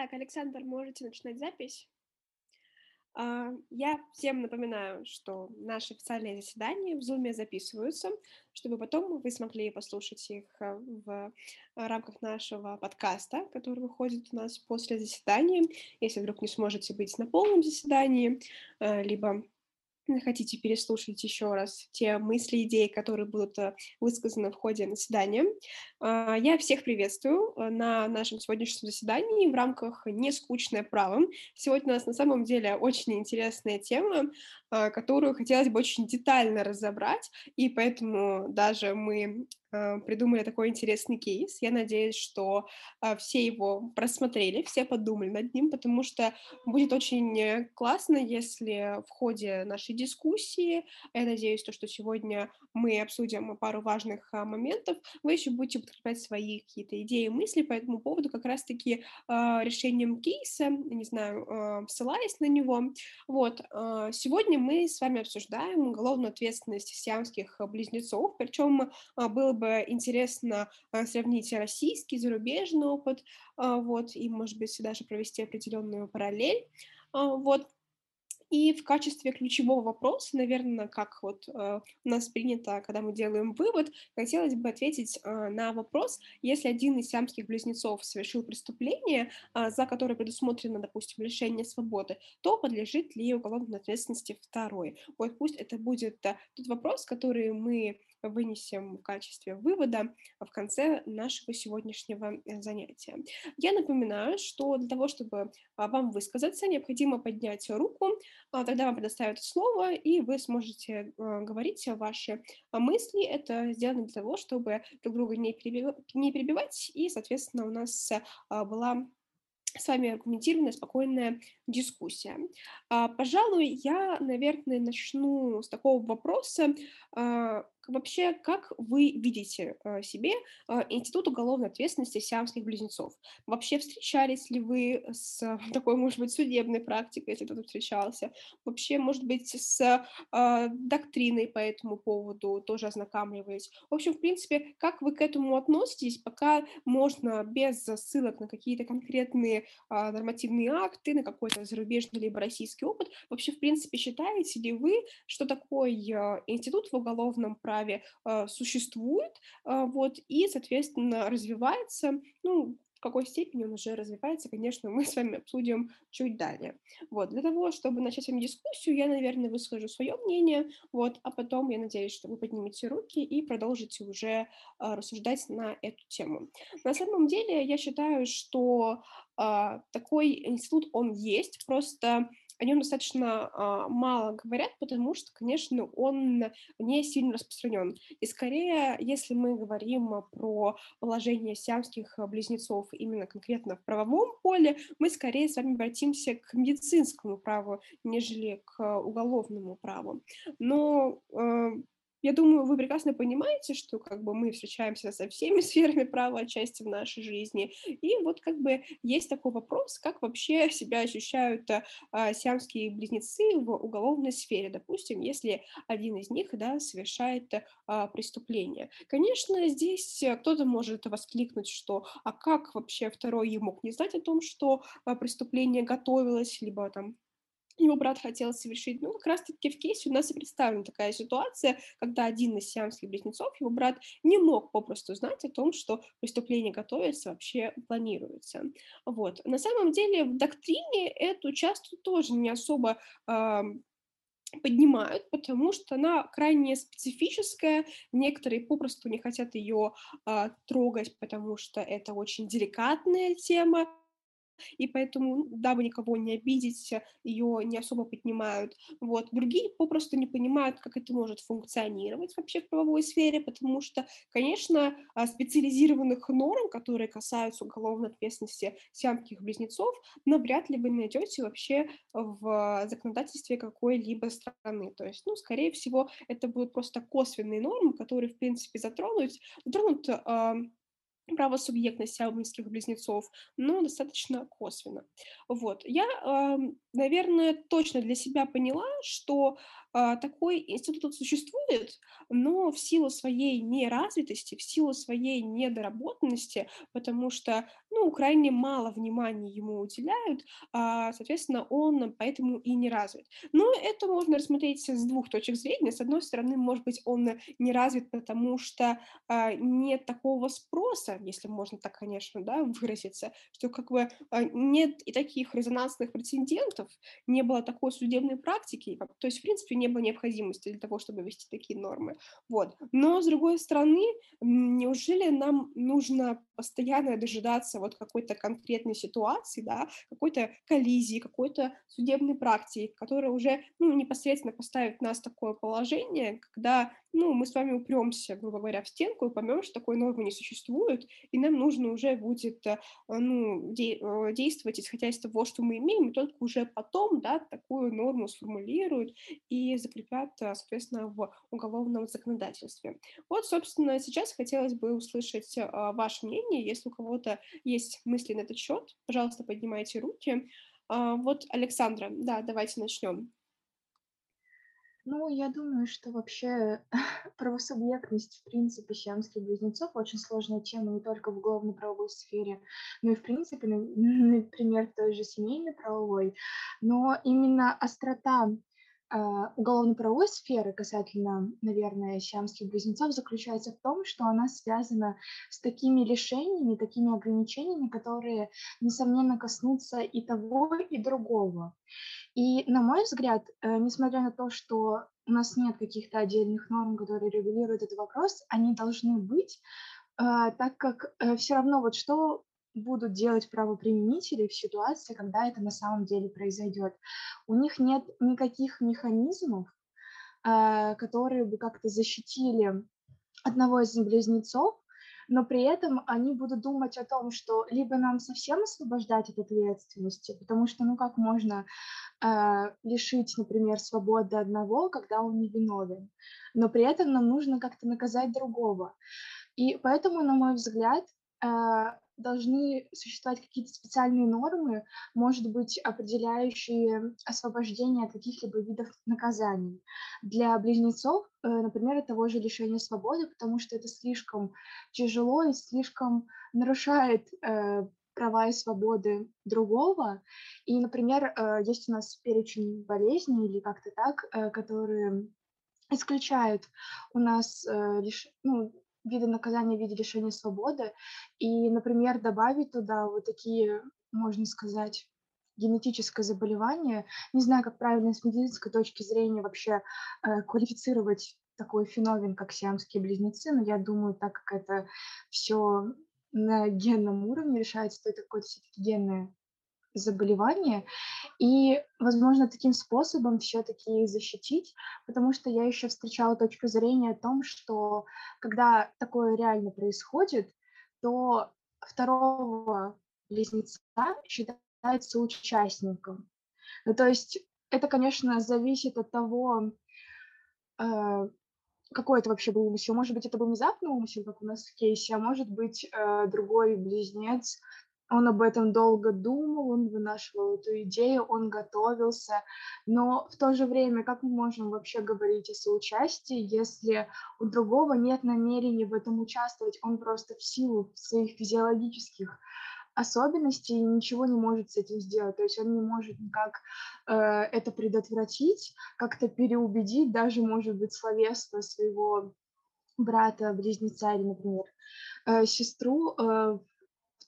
Так, Александр, можете начинать запись. А, я всем напоминаю, что наши официальные заседания в Zoom записываются, чтобы потом вы смогли послушать их а, в рамках нашего подкаста, который выходит у нас после заседания. Если вдруг не сможете быть на полном заседании, а, либо хотите переслушать еще раз те мысли, идеи, которые будут э, высказаны в ходе заседания. А, я всех приветствую э, на нашем сегодняшнем заседании в рамках «Нескучное право». Сегодня у нас на самом деле очень интересная тема, а, которую хотелось бы очень детально разобрать, и поэтому даже мы придумали такой интересный кейс. Я надеюсь, что э, все его просмотрели, все подумали над ним, потому что будет очень э, классно, если в ходе нашей дискуссии, я надеюсь, то, что сегодня мы обсудим пару важных моментов, вы еще будете подкреплять свои какие-то идеи, мысли по этому поводу, как раз-таки решением кейса, не знаю, ссылаясь на него. Вот, сегодня мы с вами обсуждаем уголовную ответственность сиамских близнецов, причем было бы интересно а, сравнить российский, зарубежный опыт, а, вот, и, может быть, даже провести определенную параллель. А, вот, и в качестве ключевого вопроса, наверное, как вот э, у нас принято, когда мы делаем вывод, хотелось бы ответить э, на вопрос, если один из сиамских близнецов совершил преступление, э, за которое предусмотрено, допустим, лишение свободы, то подлежит ли уголовной ответственности второй? Вот пусть это будет э, тот вопрос, который мы вынесем в качестве вывода в конце нашего сегодняшнего э, занятия. Я напоминаю, что для того, чтобы а, вам высказаться, необходимо поднять руку, а, тогда вам предоставят слово, и вы сможете а, говорить ваши мысли. Это сделано для того, чтобы друг друга не перебивать, и, соответственно, у нас была с вами аргументированная, спокойная дискуссия. Пожалуй, я, наверное, начну с такого вопроса, вообще, как вы видите э, себе э, Институт уголовной ответственности сиамских близнецов? Вообще встречались ли вы с такой, может быть, судебной практикой, если кто-то встречался? Вообще, может быть, с э, доктриной по этому поводу тоже ознакомливались? В общем, в принципе, как вы к этому относитесь, пока можно без ссылок на какие-то конкретные э, нормативные акты, на какой-то зарубежный либо российский опыт, вообще, в принципе, считаете ли вы, что такой э, институт в уголовном праве э, существует, вот, и, соответственно, развивается, ну, в какой степени он уже развивается, конечно, мы с вами обсудим чуть далее. Вот, для того, чтобы начать с вами дискуссию, я, наверное, выскажу свое мнение, вот, а потом я надеюсь, что вы поднимете руки и продолжите уже э, рассуждать на эту тему. На самом деле, я считаю, что э, такой институт, он есть, просто о нем достаточно а, мало говорят, потому что, конечно, он не сильно распространен. И скорее, если мы говорим про положение сиамских близнецов именно конкретно в правовом поле, мы скорее с вами обратимся к медицинскому праву, нежели к уголовному праву. Но э, я думаю, вы прекрасно понимаете, что как бы мы встречаемся со всеми сферами права отчасти в нашей жизни. И вот как бы есть такой вопрос, как вообще себя ощущают а, сиамские близнецы в уголовной сфере, допустим, если один из них да, совершает а, преступление. Конечно, здесь кто-то может воскликнуть, что а как вообще второй мог не знать о том, что а, преступление готовилось, либо там его брат хотел совершить. Ну, как раз-таки в кейсе у нас и представлена такая ситуация, когда один из сиамских близнецов, его брат, не мог попросту знать о том, что преступление готовится, вообще планируется. Вот. На самом деле в доктрине эту часто тоже не особо поднимают, потому что она крайне специфическая. Некоторые попросту не хотят ее э, трогать, потому что это очень деликатная тема, и поэтому, дабы никого не обидеть, ее не особо поднимают. Вот. Другие попросту не понимают, как это может функционировать вообще в правовой сфере, потому что, конечно, а, специализированных норм, которые касаются уголовной ответственности сиамских близнецов, навряд ли вы найдете вообще в законодательстве какой-либо страны. То есть, ну, скорее всего, это будут просто косвенные нормы, которые, в принципе, затронуть, затронут правосубъектность сиамских близнецов, но достаточно косвенно. Вот. Я, наверное, точно для себя поняла, что такой институт существует, но в силу своей неразвитости, в силу своей недоработанности, потому что, ну, крайне мало внимания ему уделяют, а, соответственно, он поэтому и не развит. Но это можно рассмотреть с двух точек зрения. С одной стороны, может быть, он не развит, потому что а, нет такого спроса, если можно так, конечно, да, выразиться, что как бы а, нет и таких резонансных прецедентов, не было такой судебной практики, то есть, в принципе, не было необходимости для того, чтобы вести такие нормы. Вот. Но, с другой стороны, неужели нам нужно постоянно дожидаться вот какой-то конкретной ситуации, да, какой-то коллизии, какой-то судебной практики, которая уже, ну, непосредственно поставит нас в такое положение, когда, ну, мы с вами упремся, грубо говоря, в стенку и поймем, что такой нормы не существует, и нам нужно уже будет, э, ну, де- э, действовать, исходя из того, что мы имеем, и только уже потом, да, такую норму сформулируют и закрепят, э, соответственно, в уголовном законодательстве. Вот, собственно, сейчас хотелось бы услышать ваше мнение, если у кого-то есть мысли на этот счет, пожалуйста, поднимайте руки. Вот, Александра, да, давайте начнем. Ну, я думаю, что вообще правосубъектность, в принципе, сиамских близнецов очень сложная тема не только в уголовно-правовой сфере, но и, в принципе, например, в той же семейной правовой. Но именно острота а, уголовно-правовой сферы касательно, наверное, сиамских близнецов заключается в том, что она связана с такими лишениями, такими ограничениями, которые, несомненно, коснутся и того, и другого. И, на мой взгляд, э, несмотря на то, что у нас нет каких-то отдельных норм, которые регулируют этот вопрос, они должны быть, э, так как э, все равно вот что будут делать правоприменители в ситуации, когда это на самом деле произойдет. У них нет никаких механизмов, которые бы как-то защитили одного из близнецов но при этом они будут думать о том, что либо нам совсем освобождать от ответственности, потому что, ну как можно э, лишить, например, свободы одного, когда он не виновен, но при этом нам нужно как-то наказать другого. И поэтому, на мой взгляд, э, должны существовать какие-то специальные нормы, может быть, определяющие освобождение от каких-либо видов наказаний. Для близнецов, э, например, того же лишения свободы, потому что это слишком тяжело и слишком нарушает э, права и свободы другого. И, например, э, есть у нас перечень болезней или как-то так, которые исключают у нас лишь, ну, виды наказания в виде лишения свободы. И, например, добавить туда вот такие, можно сказать, генетическое заболевание. Не знаю, как правильно с медицинской точки зрения вообще э, квалифицировать такой феномен, как сиамские близнецы, но я думаю, так как это все на генном уровне решается, то это какое-то все-таки генное заболевание. И, возможно, таким способом все-таки защитить, потому что я еще встречала точку зрения о том, что когда такое реально происходит, то второго близнеца считается участником. Ну, то есть это, конечно, зависит от того, э, какой это вообще был умысел. Может быть, это был внезапный умысел, как у нас в кейсе, а может быть, э, другой близнец он об этом долго думал, он вынашивал эту идею, он готовился, но в то же время, как мы можем вообще говорить о соучастии, если у другого нет намерения в этом участвовать, он просто в силу своих физиологических особенностей ничего не может с этим сделать, то есть он не может никак э, это предотвратить, как-то переубедить, даже, может быть, словесно своего брата, близнеца или, например, э, сестру э,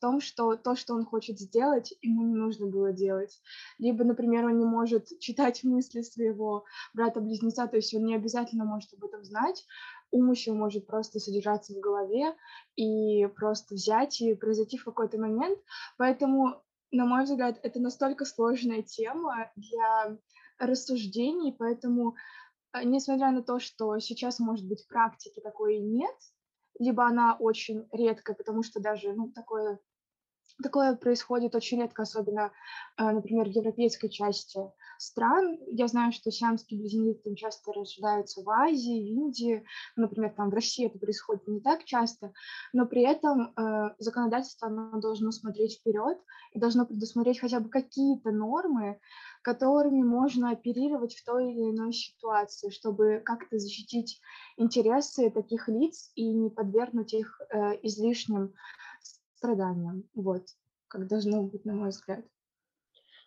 том, что то, что он хочет сделать, ему не нужно было делать. Либо, например, он не может читать мысли своего брата-близнеца, то есть он не обязательно может об этом знать, умысел может просто содержаться в голове и просто взять и произойти в какой-то момент. Поэтому, на мой взгляд, это настолько сложная тема для рассуждений, поэтому, э, несмотря на то, что сейчас, может быть, практики такой нет, либо она очень редкая, потому что даже ну, такое Такое происходит очень редко, особенно, э, например, в европейской части стран. Я знаю, что сиамские близнецы часто рождаются в Азии, в Индии, например, там в России это происходит не так часто, но при этом э, законодательство оно должно смотреть вперед и должно предусмотреть хотя бы какие-то нормы, которыми можно оперировать в той или иной ситуации, чтобы как-то защитить интересы таких лиц и не подвергнуть их э, излишним страданиям. Вот, как должно быть, на мой взгляд.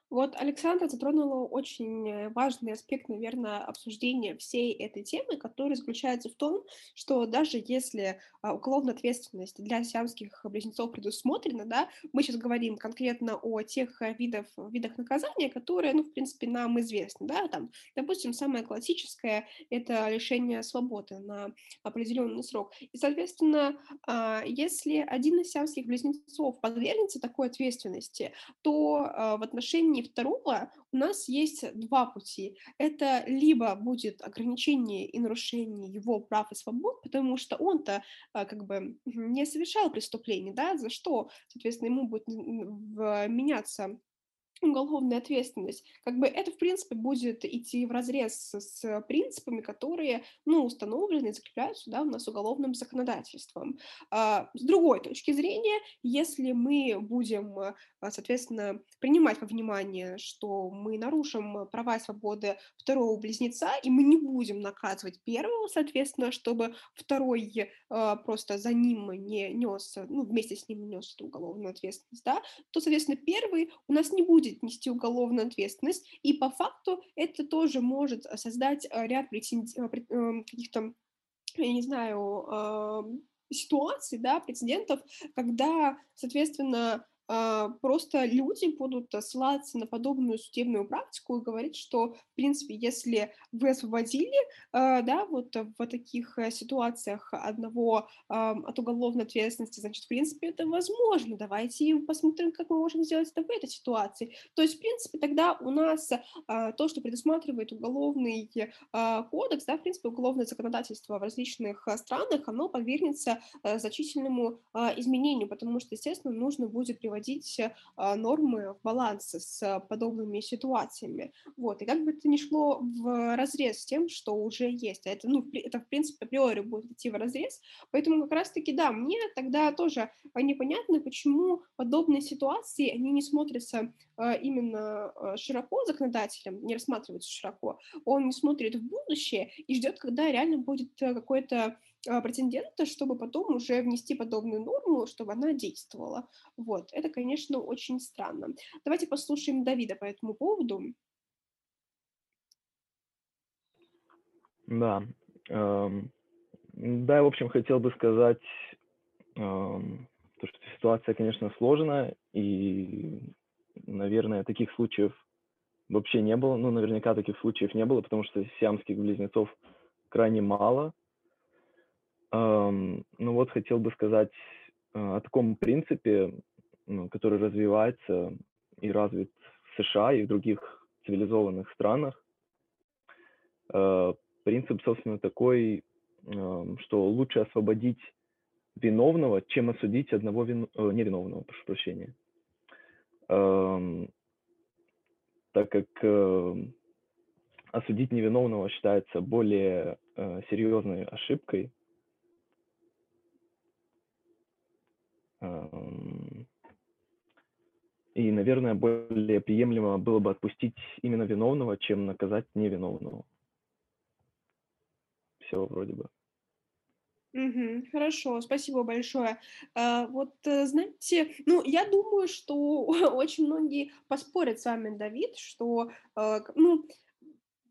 Вот Александра затронула очень э, важный аспект, наверное, обсуждения всей этой темы, который заключается в том, что даже если а, уголовная ответственность для сиамских близнецов предусмотрена, да, мы сейчас говорим конкретно о тех э, видов, видах наказания, которые, ну, в принципе, нам известны, да, там, допустим, самое классическое – это лишение свободы на определенный срок. И, соответственно, а, если один из сиамских близнецов подвергнется такой ответственности, то а, в отношении второго у нас есть два пути. Это либо будет ограничение и нарушение его прав и свобод, потому что он-то а, как бы не совершал преступление, да, за что, соответственно, ему будет меняться уголовная ответственность, как бы это, в принципе, будет идти в разрез с принципами, которые, ну, установлены и закрепляются, да, у нас уголовным законодательством. А, с другой точки зрения, если мы будем, а, соответственно, принимать во внимание, что мы нарушим права и свободы второго близнеца, и мы не будем наказывать первого, соответственно, чтобы второй а, просто за ним не нес, ну, вместе с ним нес эту уголовную ответственность, да, то, соответственно, первый у нас не будет будет нести уголовную ответственность, и по факту это тоже может э, создать э, ряд э, эм, каких-то, я не знаю, ситуаций, да, прецедентов, когда, соответственно, просто люди будут ссылаться на подобную судебную практику и говорить, что, в принципе, если вы освободили, а, да, вот в таких э, ситуациях одного от уголовной ответственности, значит, в принципе, это возможно. Давайте посмотрим, как мы можем сделать это в этой ситуации. То есть, в принципе, тогда у нас а, то, что предусматривает уголовный кодекс, да, в принципе, уголовное законодательство в различных странах, оно подвергнется э, значительному изменению, потому что, естественно, нужно будет приводить приводить а, нормы в баланс с подобными ситуациями. Вот. И как бы это ни шло в разрез с тем, что уже есть. А это, ну, это, в принципе, априори будет идти в разрез. Поэтому как раз-таки, да, мне тогда тоже непонятно, почему подобные ситуации, они не смотрятся а, именно широко законодателем, не рассматриваются широко. Он не смотрит в будущее и ждет, когда реально будет э, какой-то претендента, чтобы потом уже внести подобную норму, чтобы она действовала. Вот, это, конечно, очень странно. Давайте послушаем Давида по этому поводу. Да, эм, да, в общем, хотел бы сказать, эм, то, что ситуация, конечно, сложная, и, наверное, таких случаев вообще не было. Ну, наверняка таких случаев не было, потому что сиамских близнецов крайне мало – ну вот хотел бы сказать а, о таком принципе, который развивается и развит в США и в других цивилизованных странах. А, принцип, собственно, такой, что лучше освободить виновного, чем осудить одного вин... Э, невиновного, прошу прощения. Так как осудить невиновного считается более э, серьезной ошибкой, И, наверное, более приемлемо было бы отпустить именно виновного, чем наказать невиновного. Все вроде бы. Угу, хорошо, спасибо большое. А, вот, э, знаете, ну, я думаю, что очень многие поспорят с вами, Давид, что, э, ну,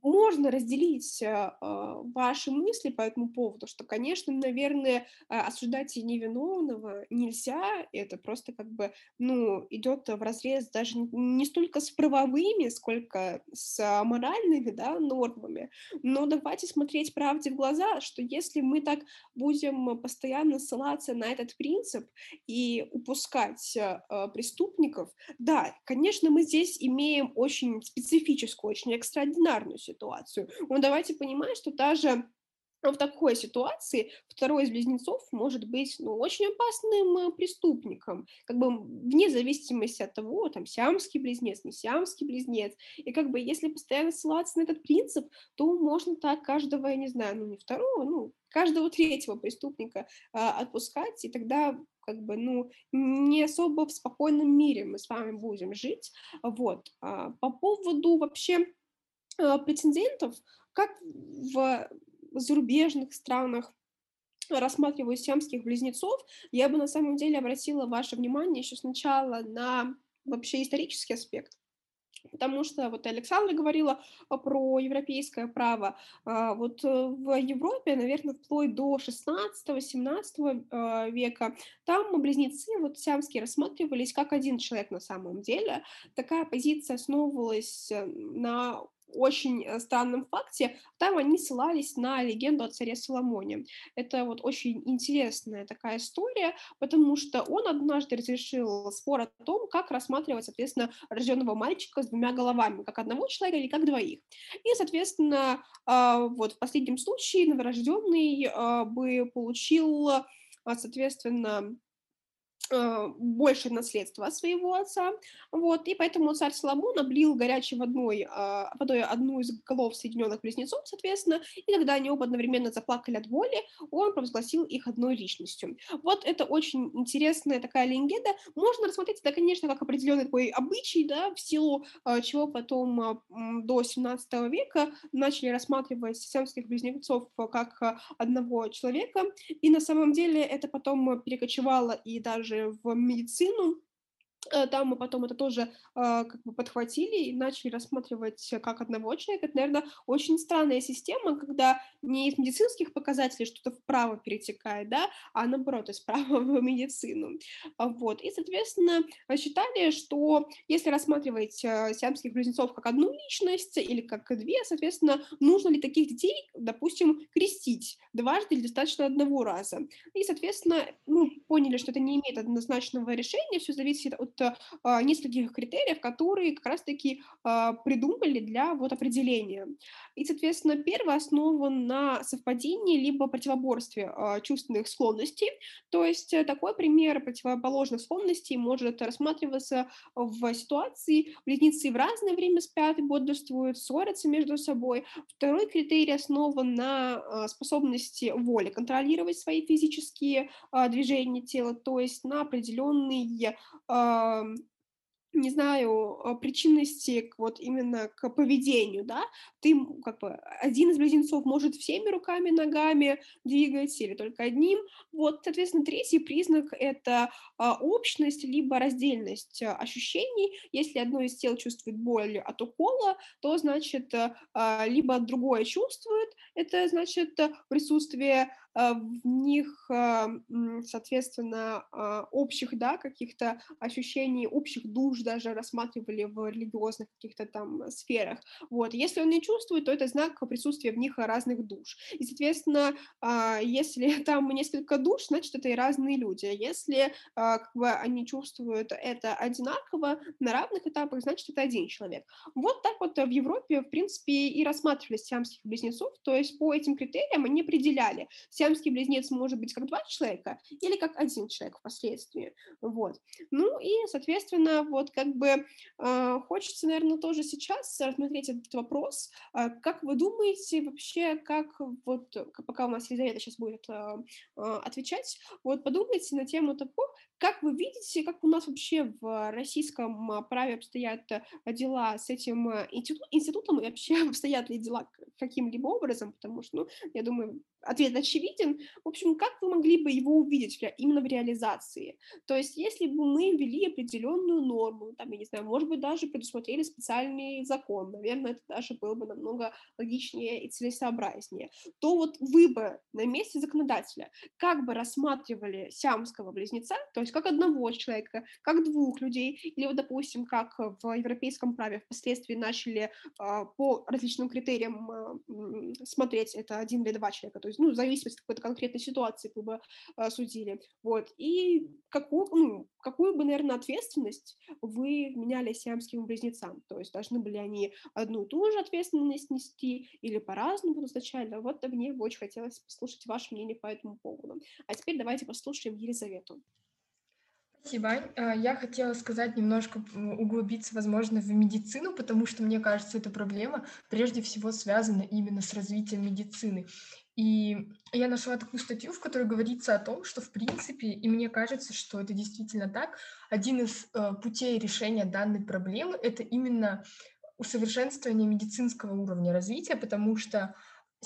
можно разделить э, ваши мысли по этому поводу, что, конечно, наверное, э, осуждать невиновного нельзя, это просто как бы, ну, идет в разрез даже не столько с правовыми, сколько с моральными, да, нормами, но давайте смотреть правде в глаза, что если мы так будем постоянно ссылаться на этот принцип и упускать э, преступников, да, конечно, мы здесь имеем очень специфическую, очень экстраординарную ситуацию, ситуацию. Но давайте понимать, что даже в такой ситуации второй из близнецов может быть ну, очень опасным э, преступником, как бы вне зависимости от того, там, сиамский близнец, не сиамский близнец. И как бы если постоянно ссылаться на этот принцип, то можно так каждого, я не знаю, ну не второго, ну каждого третьего преступника а, отпускать, и тогда как бы, ну, не особо в спокойном мире мы с вами будем жить. Вот. А, по поводу вообще претендентов, как в зарубежных странах рассматриваю сиамских близнецов, я бы на самом деле обратила ваше внимание еще сначала на вообще исторический аспект. Потому что вот Александра говорила а, про европейское право. А, вот э, в Европе, наверное, вплоть до 16-17 а, века, там близнецы вот сиамские рассматривались как один человек на самом деле. Такая позиция основывалась э, на очень э, странном факте, там они ссылались на легенду о царе Соломоне. Это вот очень интересная такая история, потому что он однажды разрешил спор о том, как рассматривать, соответственно, рожденного мальчика с двумя головами, как одного человека или как двоих. И, соответственно, а, вот в последнем случае новорожденный а, бы получил, а, соответственно, больше наследства своего отца, вот, и поэтому царь Соломон облил горячей водой, а, водой одну из голов Соединенных Близнецов, соответственно, и когда они оба одновременно заплакали от боли, он провозгласил их одной личностью. Вот это очень интересная такая легенда, можно рассмотреть это, конечно, как определенный такой обычай, да, в силу а, чего потом а, до 17 века начали рассматривать сиамских близнецов как одного человека, и на самом деле это потом перекочевало и даже даже в медицину, Э, там мы потом это тоже э, как бы подхватили и начали рассматривать как одного человека. Это, наверное, очень странная система, когда не из медицинских показателей что-то вправо перетекает, да, а наоборот, из права в медицину. А, вот. И, соответственно, считали, что если рассматривать э, сиамских близнецов как одну личность или как две, соответственно, нужно ли таких детей, допустим, крестить дважды или достаточно одного раза. И, соответственно, ну, поняли, что это не имеет однозначного решения, все зависит от вот а, нескольких критериев, которые как раз-таки а, придумали для вот определения. И, соответственно, первый основан на совпадении либо противоборстве а, чувственных склонностей. То есть э, такой пример противоположных склонностей может рассматриваться в ситуации, близнецы в разное время спят и бодрствуют, ссорятся между собой. Второй критерий основан на способности воли контролировать свои физические движения тела, то есть на определенные не знаю, а, причинности к, вот именно к поведению, да, ты как бы один из близнецов может всеми руками, ногами двигать или только одним, вот, соответственно, третий признак — это а, общность либо раздельность а, ощущений, если одно из тел чувствует боль от укола, то, значит, а, либо другое чувствует, это, значит, присутствие а, в них, а, соответственно, а, общих, да, каких-то ощущений, общих душ даже рассматривали в религиозных каких-то там сферах. Вот. Если он не чувствует, то это знак присутствия в них разных душ. И, соответственно, если там несколько душ, значит, это и разные люди. Если как бы, они чувствуют это одинаково на равных этапах, значит, это один человек. Вот так вот в Европе, в принципе, и рассматривали сиамских близнецов, то есть по этим критериям они определяли, сиамский близнец может быть как два человека или как один человек впоследствии. Вот. Ну и, соответственно, вот как бы э, хочется, наверное, тоже сейчас рассмотреть этот вопрос. Э, как вы думаете вообще, как вот, пока у нас Елизавета сейчас будет э, отвечать, вот подумайте на тему того, как вы видите, как у нас вообще в российском праве обстоят дела с этим институтом и вообще обстоят ли дела каким-либо образом, потому что, ну, я думаю, ответ очевиден. В общем, как вы могли бы его увидеть именно в реализации? То есть, если бы мы ввели определенную норму, там, я не знаю, может быть, даже предусмотрели специальный закон, наверное, это даже было бы намного логичнее и целесообразнее, то вот вы бы на месте законодателя как бы рассматривали сиамского близнеца, то есть как одного человека, как двух людей, или вот, допустим, как в европейском праве впоследствии начали э, по различным критериям э, смотреть, это один или два человека, то есть, ну, в зависимости какой-то конкретной ситуации вы бы э, судили, вот, и какую, ну, какую бы, наверное, ответственность вы меняли сиамским близнецам, то есть должны были они одну и ту же ответственность нести или по-разному изначально, вот мне бы очень хотелось послушать ваше мнение по этому поводу. А теперь давайте послушаем Елизавету. Спасибо. А, я хотела сказать немножко, углубиться, возможно, в медицину, потому что, мне кажется, эта проблема прежде всего связана именно с развитием медицины. И я нашла такую статью, в которой говорится о том, что, в принципе, и мне кажется, что это действительно так, один из э, путей решения данной проблемы — это именно усовершенствование медицинского уровня развития, потому что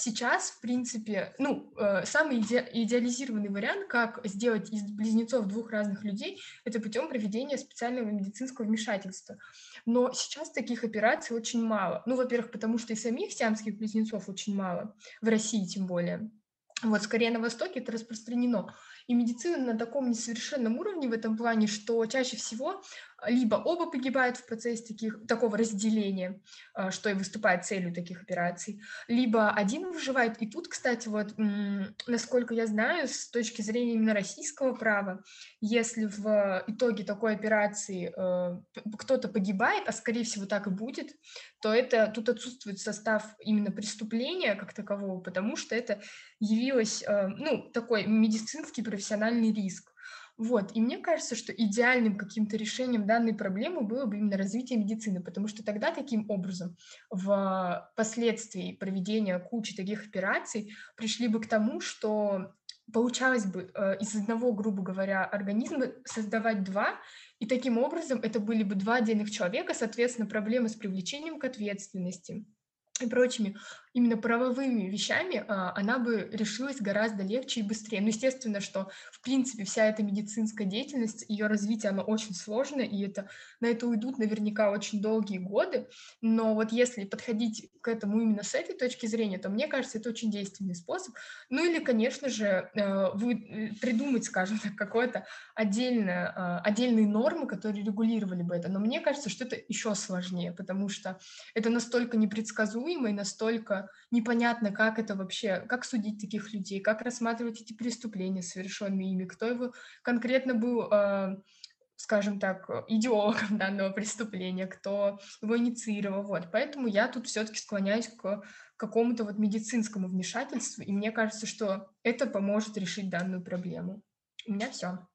сейчас, в принципе, ну, э, самый иде идеализированный вариант, как сделать из близнецов двух разных людей, это путем проведения специального медицинского вмешательства. Но сейчас таких операций очень мало. Ну, во-первых, потому что и самих сиамских близнецов очень мало, в России тем более. Вот, скорее на Востоке это распространено. И медицина на таком несовершенном уровне в этом плане, что чаще всего либо оба погибают в процессе таких, такого разделения, а, что и выступает целью таких операций, либо один выживает. И тут, кстати, вот, насколько я знаю, с точки зрения именно российского права, если в итоге такой операции э, кто-то погибает, а скорее всего так и будет, то это тут отсутствует состав именно преступления как такового, потому что это явилось, э, ну, такой медицинский профессиональный риск. Вот, и мне кажется, что идеальным каким-то решением данной проблемы было бы именно развитие медицины, потому что тогда таким образом в последствии проведения кучи таких операций пришли бы к тому, что получалось бы э, из одного, грубо говоря, организма создавать два, и таким образом это были бы два отдельных человека, соответственно, проблемы с привлечением к ответственности и прочими именно правовыми вещами а, она бы решилась гораздо легче и быстрее. Ну, естественно, что, в принципе, вся эта медицинская деятельность, ее развитие, оно очень сложно, и это, на это уйдут наверняка очень долгие годы, но вот если подходить к этому именно с этой точки зрения, то мне кажется, это очень действенный способ. Ну или, конечно же, э, вы э, придумать, скажем так, какое-то отдельное, а, отдельные нормы, которые регулировали бы это, но мне кажется, что это еще сложнее, потому что это настолько непредсказуемо и настолько непонятно, как это вообще, как судить таких людей, как рассматривать эти преступления, совершенные ими, кто его конкретно был, э, скажем так, идеологом данного преступления, кто его инициировал. Вот. Поэтому я тут все-таки склоняюсь к какому-то вот медицинскому вмешательству, и мне кажется, что это поможет решить данную проблему. У меня все.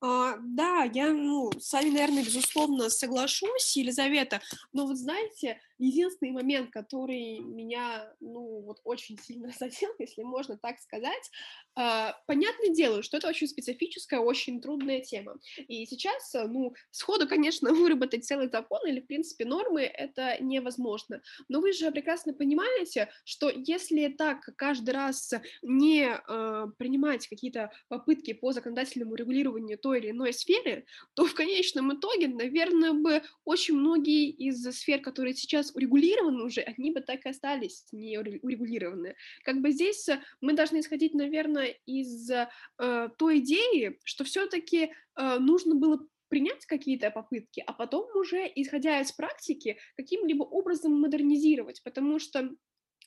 А, да, я, ну, с вами, наверное, безусловно соглашусь, Елизавета, но вот знаете, единственный момент, который меня, ну, вот очень сильно задел, если можно так сказать, э, понятное дело, что это очень специфическая, очень трудная тема. И сейчас, э, ну, сходу, конечно, выработать целый закон или, в принципе, нормы это невозможно. Но вы же прекрасно понимаете, что если так каждый раз не э, принимать какие-то попытки по законодательному регулированию той или иной сферы, то в конечном итоге, наверное, бы очень многие из сфер, которые сейчас сейчас урегулированы уже, они бы так и остались не урегулированы. Как бы здесь э, мы должны исходить, наверное, из э, той идеи, что все-таки э, нужно было принять какие-то попытки, а потом уже, исходя из практики, каким-либо образом модернизировать, потому что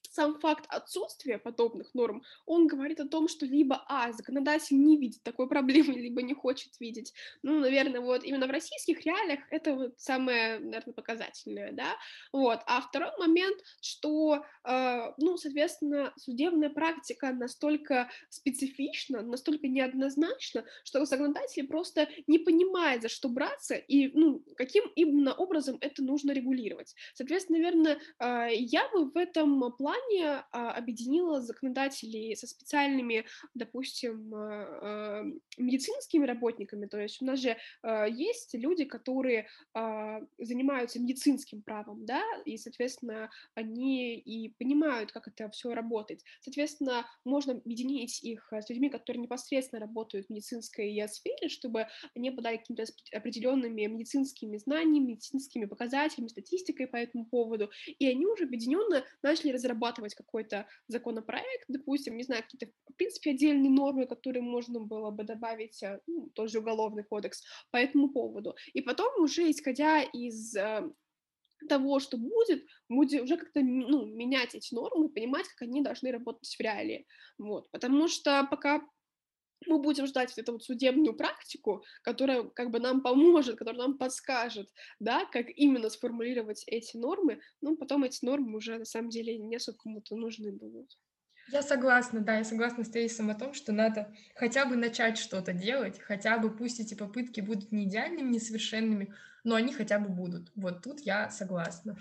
сам факт отсутствия подобных норм, он говорит о том, что либо, а, законодатель не видит такой проблемы, либо не хочет видеть. Ну, наверное, вот именно в российских реалиях это вот самое, наверное, показательное, да, вот. А второй момент, что, э, ну, соответственно, судебная практика настолько специфична, настолько неоднозначна, что законодатель просто не понимает, за что браться и, ну, каким именно образом это нужно регулировать. Соответственно, наверное, э, я бы в этом плане плане а, объединила законодателей со специальными, допустим, а, а, медицинскими работниками. То есть у нас же есть люди, которые занимаются медицинским правом, да, и, соответственно, они и понимают, как это все работает. Соответственно, можно объединить их с людьми, которые непосредственно работают в медицинской сфере, чтобы они обладали какими-то определенными медицинскими знаниями, медицинскими показателями, статистикой по этому поводу, и они уже объединенно начали разрабатывать разрабатывать какой-то законопроект, допустим, не знаю, какие-то, в принципе, отдельные нормы, которые можно было бы добавить, э, ну, тоже уголовный кодекс по этому поводу. И потом уже, исходя из э, того, что будет, будем уже как-то ну, менять эти нормы, понимать, как они должны работать в реалии. Вот. Потому что пока мы будем ждать вот эту вот судебную практику, которая как бы нам поможет, которая нам подскажет, да, как именно сформулировать эти нормы, ну, потом эти нормы уже на самом деле не особо кому-то нужны будут. Я согласна, да, я согласна с тезисом о том, что надо хотя бы начать что-то делать, хотя бы пусть эти попытки будут не идеальными, несовершенными, но они хотя бы будут. Вот тут я согласна.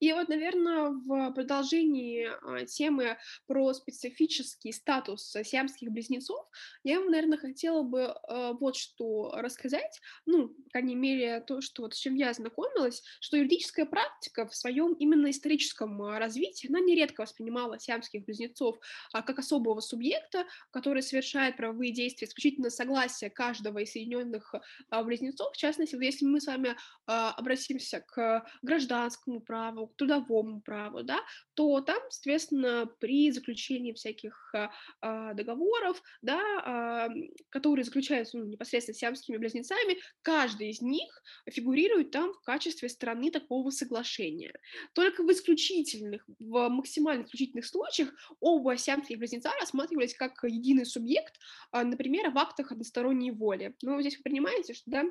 И вот, наверное, в продолжении а, темы про специфический статус сиамских близнецов, я вам, наверное, хотела бы а, вот что рассказать, ну, по крайней мере, то, что вот с чем я знакомилась, что юридическая практика в своем именно историческом а, развитии, она нередко воспринимала сиамских близнецов как особого субъекта, который совершает правовые действия исключительно согласия каждого из соединенных близнецов. В частности, если мы с вами обратимся к гражданскому праву, к трудовому праву, да, то там, соответственно, при заключении всяких а, договоров, да, а, которые заключаются ну, непосредственно сиамскими близнецами, каждый из них фигурирует там в качестве страны такого соглашения. Только в исключительных, в максимально исключительных случаях оба сиамских близнеца рассматривались как единый субъект, а, например, в актах односторонней воли. Ну, здесь вы понимаете, что, да,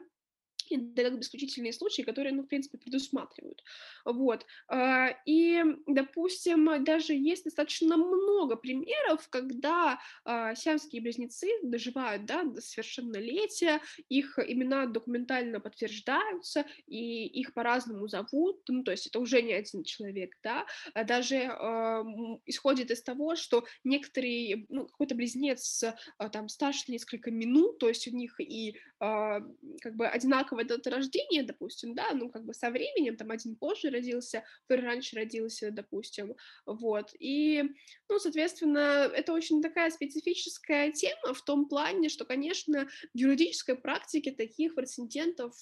это как бы исключительные случаи, которые, ну, в принципе, предусматривают. Вот. А, и, допустим, даже есть достаточно много примеров, когда а, сиамские близнецы доживают да, до совершеннолетия, их имена документально подтверждаются, и их по-разному зовут, ну, то есть это уже не один человек, да, а даже исходит из того, что некоторые, ну, какой-то близнец там старше несколько минут, то есть у них и как бы одинаково одинаковая дата рождения, допустим, да, ну, как бы со временем, там, один позже родился, второй раньше родился, допустим, вот, и, ну, соответственно, это очень такая специфическая тема в том плане, что, конечно, в юридической практике таких прецедентов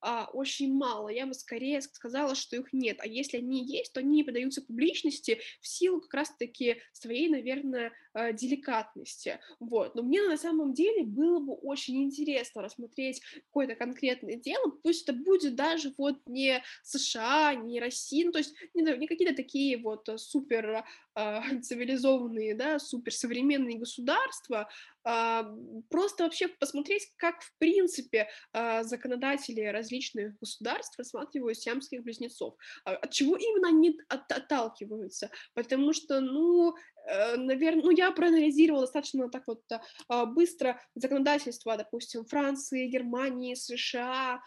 а, очень мало, я бы скорее сказала, что их нет, а если они есть, то они не подаются публичности в силу как раз-таки своей, наверное, а, деликатности, вот, но мне на самом деле было бы очень интересно рассмотреть какой-то конкретный дело, пусть это будет даже вот не США, не Россия, ну, то есть не, не какие-то такие вот э, супер э, цивилизованные, да, суперсовременные государства, э, просто вообще посмотреть, как в принципе э, законодатели различных государств рассматривают сиамских близнецов, от чего именно они от, отталкиваются, потому что, ну, э, наверное, ну, я проанализировала достаточно так вот быстро законодательство, допустим, Франции, Германии, США,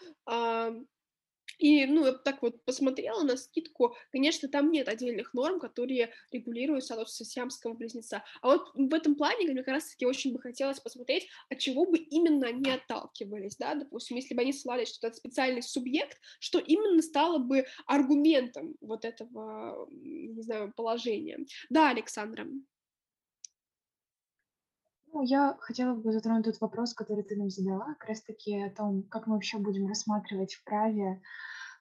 и, ну, я так вот посмотрела на скидку, конечно, там нет отдельных норм, которые регулируют статус сиамского близнеца. А вот в этом плане мне как раз-таки очень бы хотелось посмотреть, от чего бы именно они отталкивались, да, допустим, если бы они ссылались, что это специальный субъект, что именно стало бы аргументом вот этого, не знаю, положения. Да, Александра. Ну, я хотела бы затронуть тот вопрос, который ты нам задала, как раз таки о том, как мы вообще будем рассматривать в праве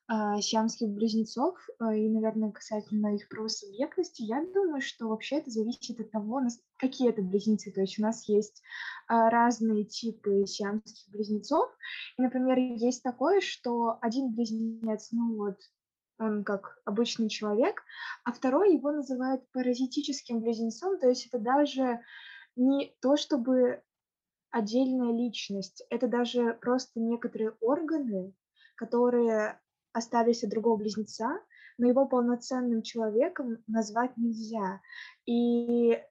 а, сиамских близнецов а, и, наверное, касательно их правосубъектности, я думаю, что вообще это зависит от того, какие это близнецы. То есть у нас есть а, разные типы сиамских близнецов. И, например, есть такое, что один близнец, ну вот, он как обычный человек, а второй его называют паразитическим близнецом, то есть это даже не то чтобы отдельная личность, это даже просто некоторые органы, которые остались от другого близнеца, но его полноценным человеком назвать нельзя. И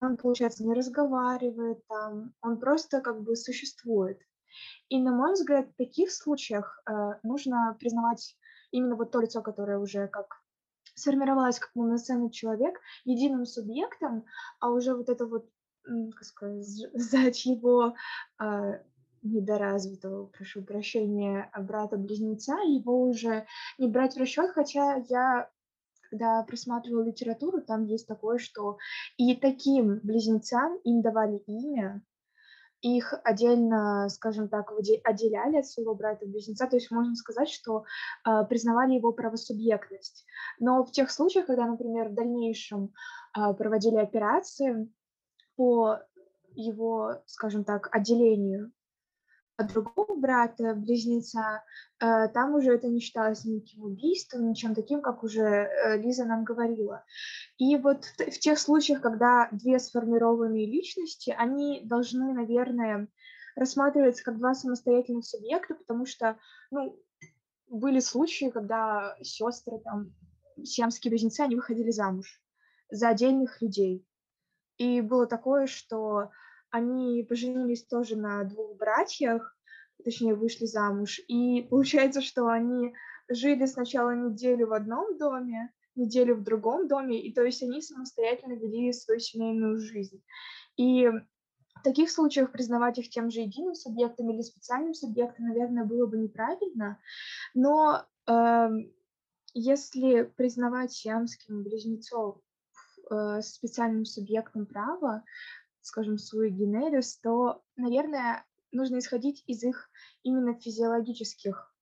он, получается, не разговаривает там, он просто как бы существует. И, на мой взгляд, в таких случаях э, нужно признавать именно вот то лицо, которое уже как сформировалось как полноценный человек, единым субъектом, а уже вот это вот сказать, за чьего а, недоразвитого, прошу прощения, брата-близнеца, его уже не брать в расчет, хотя я когда просматривала литературу, там есть такое, что и таким близнецам им давали имя, их отдельно, скажем так, отделяли от своего брата-близнеца, то есть можно сказать, что э, признавали его правосубъектность. Но в тех случаях, когда, например, в дальнейшем э, проводили операции, по его, скажем так, отделению другого брата-близнеца, э, там уже это не считалось никаким убийством, ничем таким, как уже э, Лиза нам говорила. И вот в тех случаях, когда две сформированные личности, они должны, наверное, рассматриваться как два самостоятельных субъекта, потому что, ну, были случаи, когда сестры, там, сиамские близнецы, они выходили замуж за отдельных людей. И было такое, что они поженились тоже на двух братьях, точнее, вышли замуж. И получается, что они жили сначала неделю в одном доме, неделю в другом доме, и то есть они самостоятельно вели свою семейную жизнь. И в таких случаях признавать их тем же единым субъектом или специальным субъектом, наверное, было бы неправильно. Но э, если признавать сиамским близнецов специальным субъектом права, скажем, свой генерис, то, наверное, нужно исходить из их именно физиологических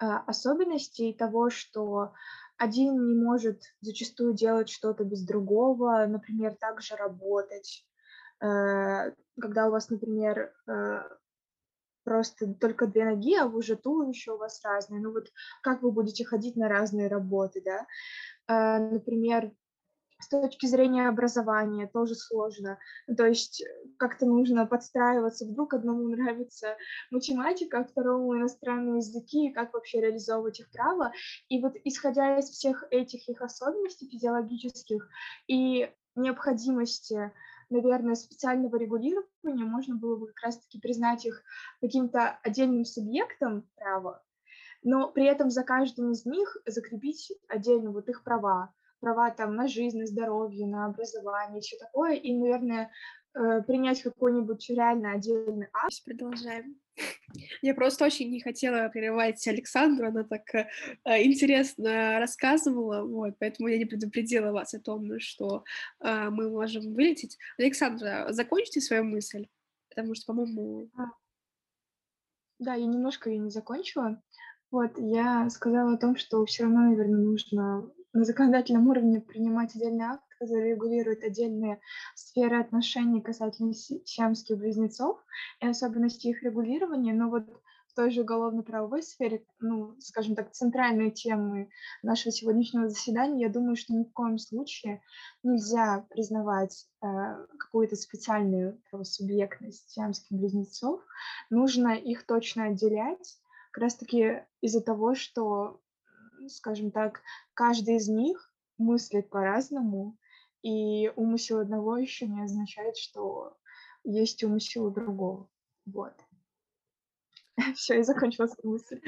э, особенностей того, что один не может зачастую делать что-то без другого, например, также работать. Э, когда у вас, например, э, просто только две ноги, а уже туловище у вас разное. Ну вот как вы будете ходить на разные работы, да? Э, например, с точки зрения образования тоже сложно. Ну, то есть как-то нужно подстраиваться. Вдруг одному нравится математика, а второму иностранные языки, и как вообще реализовывать их право. И вот исходя из всех этих их особенностей физиологических и необходимости наверное, специального регулирования можно было бы как раз-таки признать их каким-то отдельным субъектом права, но при этом за каждым из них закрепить отдельно вот их права, права там на жизнь, на здоровье, на образование, все такое, и, наверное, э, принять какой-нибудь реально отдельный акт. Продолжаем. Я просто очень не хотела прерывать Александру, она так э, интересно рассказывала, вот, поэтому я не предупредила вас о том, что э, мы можем вылететь. Александра, закончите свою мысль, потому что, по-моему... А. Да, я немножко ее не закончила. Вот, я сказала о том, что все равно, наверное, нужно на законодательном уровне принимать отдельный акт, который регулирует отдельные сферы отношений касательно сиамских близнецов и особенности их регулирования, но вот в той же уголовно-правовой сфере, ну, скажем так, центральной темы нашего сегодняшнего заседания, я думаю, что ни в коем случае нельзя признавать э, какую-то специальную правосубъектность сиамских близнецов. Нужно их точно отделять, как раз-таки из-за того, что, скажем так, каждый из них мыслит по-разному, и умысел одного еще не означает, что есть умысел другого. Вот. Все, я закончила свою мысль.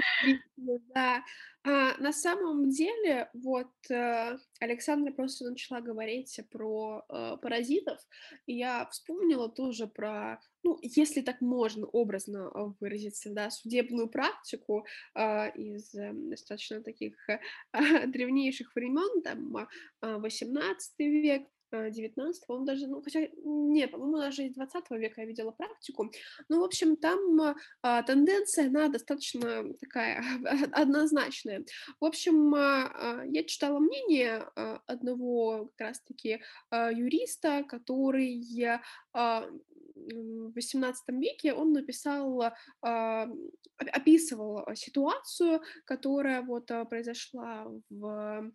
Да. А, на самом деле, вот э, Александра просто начала говорить про э, паразитов, и я вспомнила тоже про, ну, если так можно образно э, выразиться, да, судебную практику э, из э, достаточно таких э, древнейших времен, там, э, 18 век, 19 по-моему, даже, ну, хотя, нет, по-моему, даже из 20 века я видела практику. Ну, в общем, там а, тенденция, она достаточно такая однозначная. В общем, а, а, я читала мнение одного как раз-таки юриста, который а, в XVIII веке он написал, а, описывал ситуацию, которая вот произошла в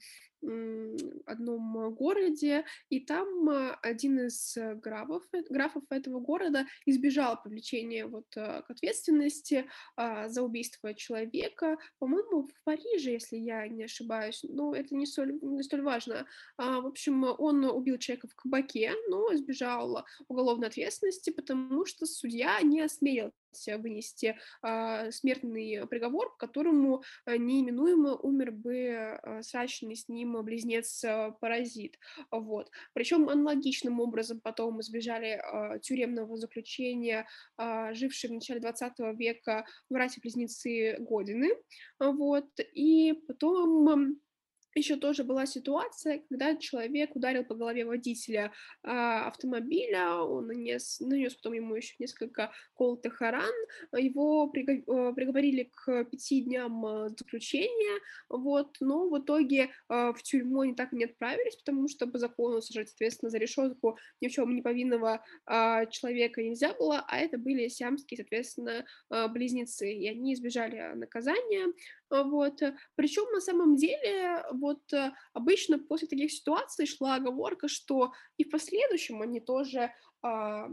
одном городе, и там а, один из графов, графов этого города избежал привлечения вот к ответственности за убийство человека, по-моему, в Париже, если я не ошибаюсь, но это не столь, не столь важно. В общем, он убил человека в кабаке, но избежал уголовной ответственности, потому что судья не осмелился вынести э, смертный приговор, по которому э, неименуемо умер бы э, сращенный с ним близнец-паразит. Вот. Причем аналогичным образом потом избежали э, тюремного заключения э, жившие в начале 20 века братья-близнецы Годины. Вот. И потом еще тоже была ситуация, когда человек ударил по голове водителя а, автомобиля, он нанес, нанес потом ему еще несколько колотых ран, его приговорили к пяти дням а, заключения, вот, но в итоге а, в тюрьму они так и не отправились, потому что по закону сажать, соответственно, за решетку ни в чем не повинного а, человека нельзя было, а это были сиамские, соответственно, а, близнецы, и они избежали наказания, вот. Причем на самом деле вот э, обычно после таких ситуаций шла оговорка, что и в последующем они тоже а,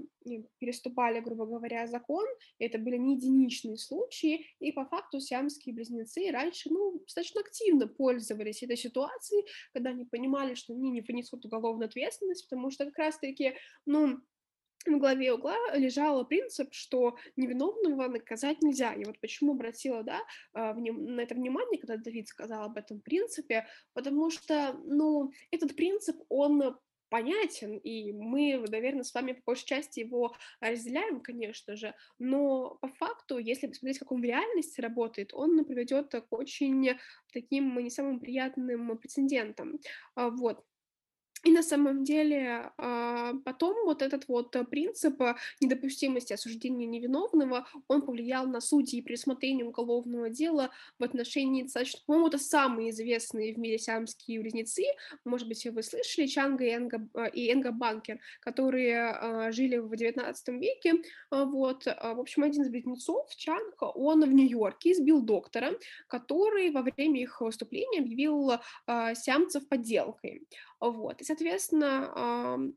переступали, грубо говоря, закон, это были не единичные случаи, и по факту сиамские близнецы раньше, ну, достаточно активно пользовались этой ситуацией, когда они понимали, что они не понесут уголовную ответственность, потому что как раз-таки, ну, в главе угла лежал принцип, что невиновного наказать нельзя. И вот почему обратила да, а, на это внимание, когда Давид сказал об этом принципе, потому что, ну, этот принцип, он понятен, и мы, наверное, с вами по большей части его разделяем, конечно же, но по факту, если посмотреть, как он в реальности работает, он приведет к очень таким не самым приятным прецедентам. А, вот. И на самом деле а, потом вот этот вот принцип недопустимости осуждения невиновного, он повлиял на судьи при рассмотрении уголовного дела в отношении достаточно, по-моему, это самые известные в мире сиамские близнецы, может быть, вы слышали, Чанга и Энга, а, и Энга Банкер, которые а, жили в XIX веке, вот, в общем, один из близнецов, Чанг, он в Нью-Йорке избил доктора, который во время их выступления объявил сиамцев подделкой, вот, и, соответственно,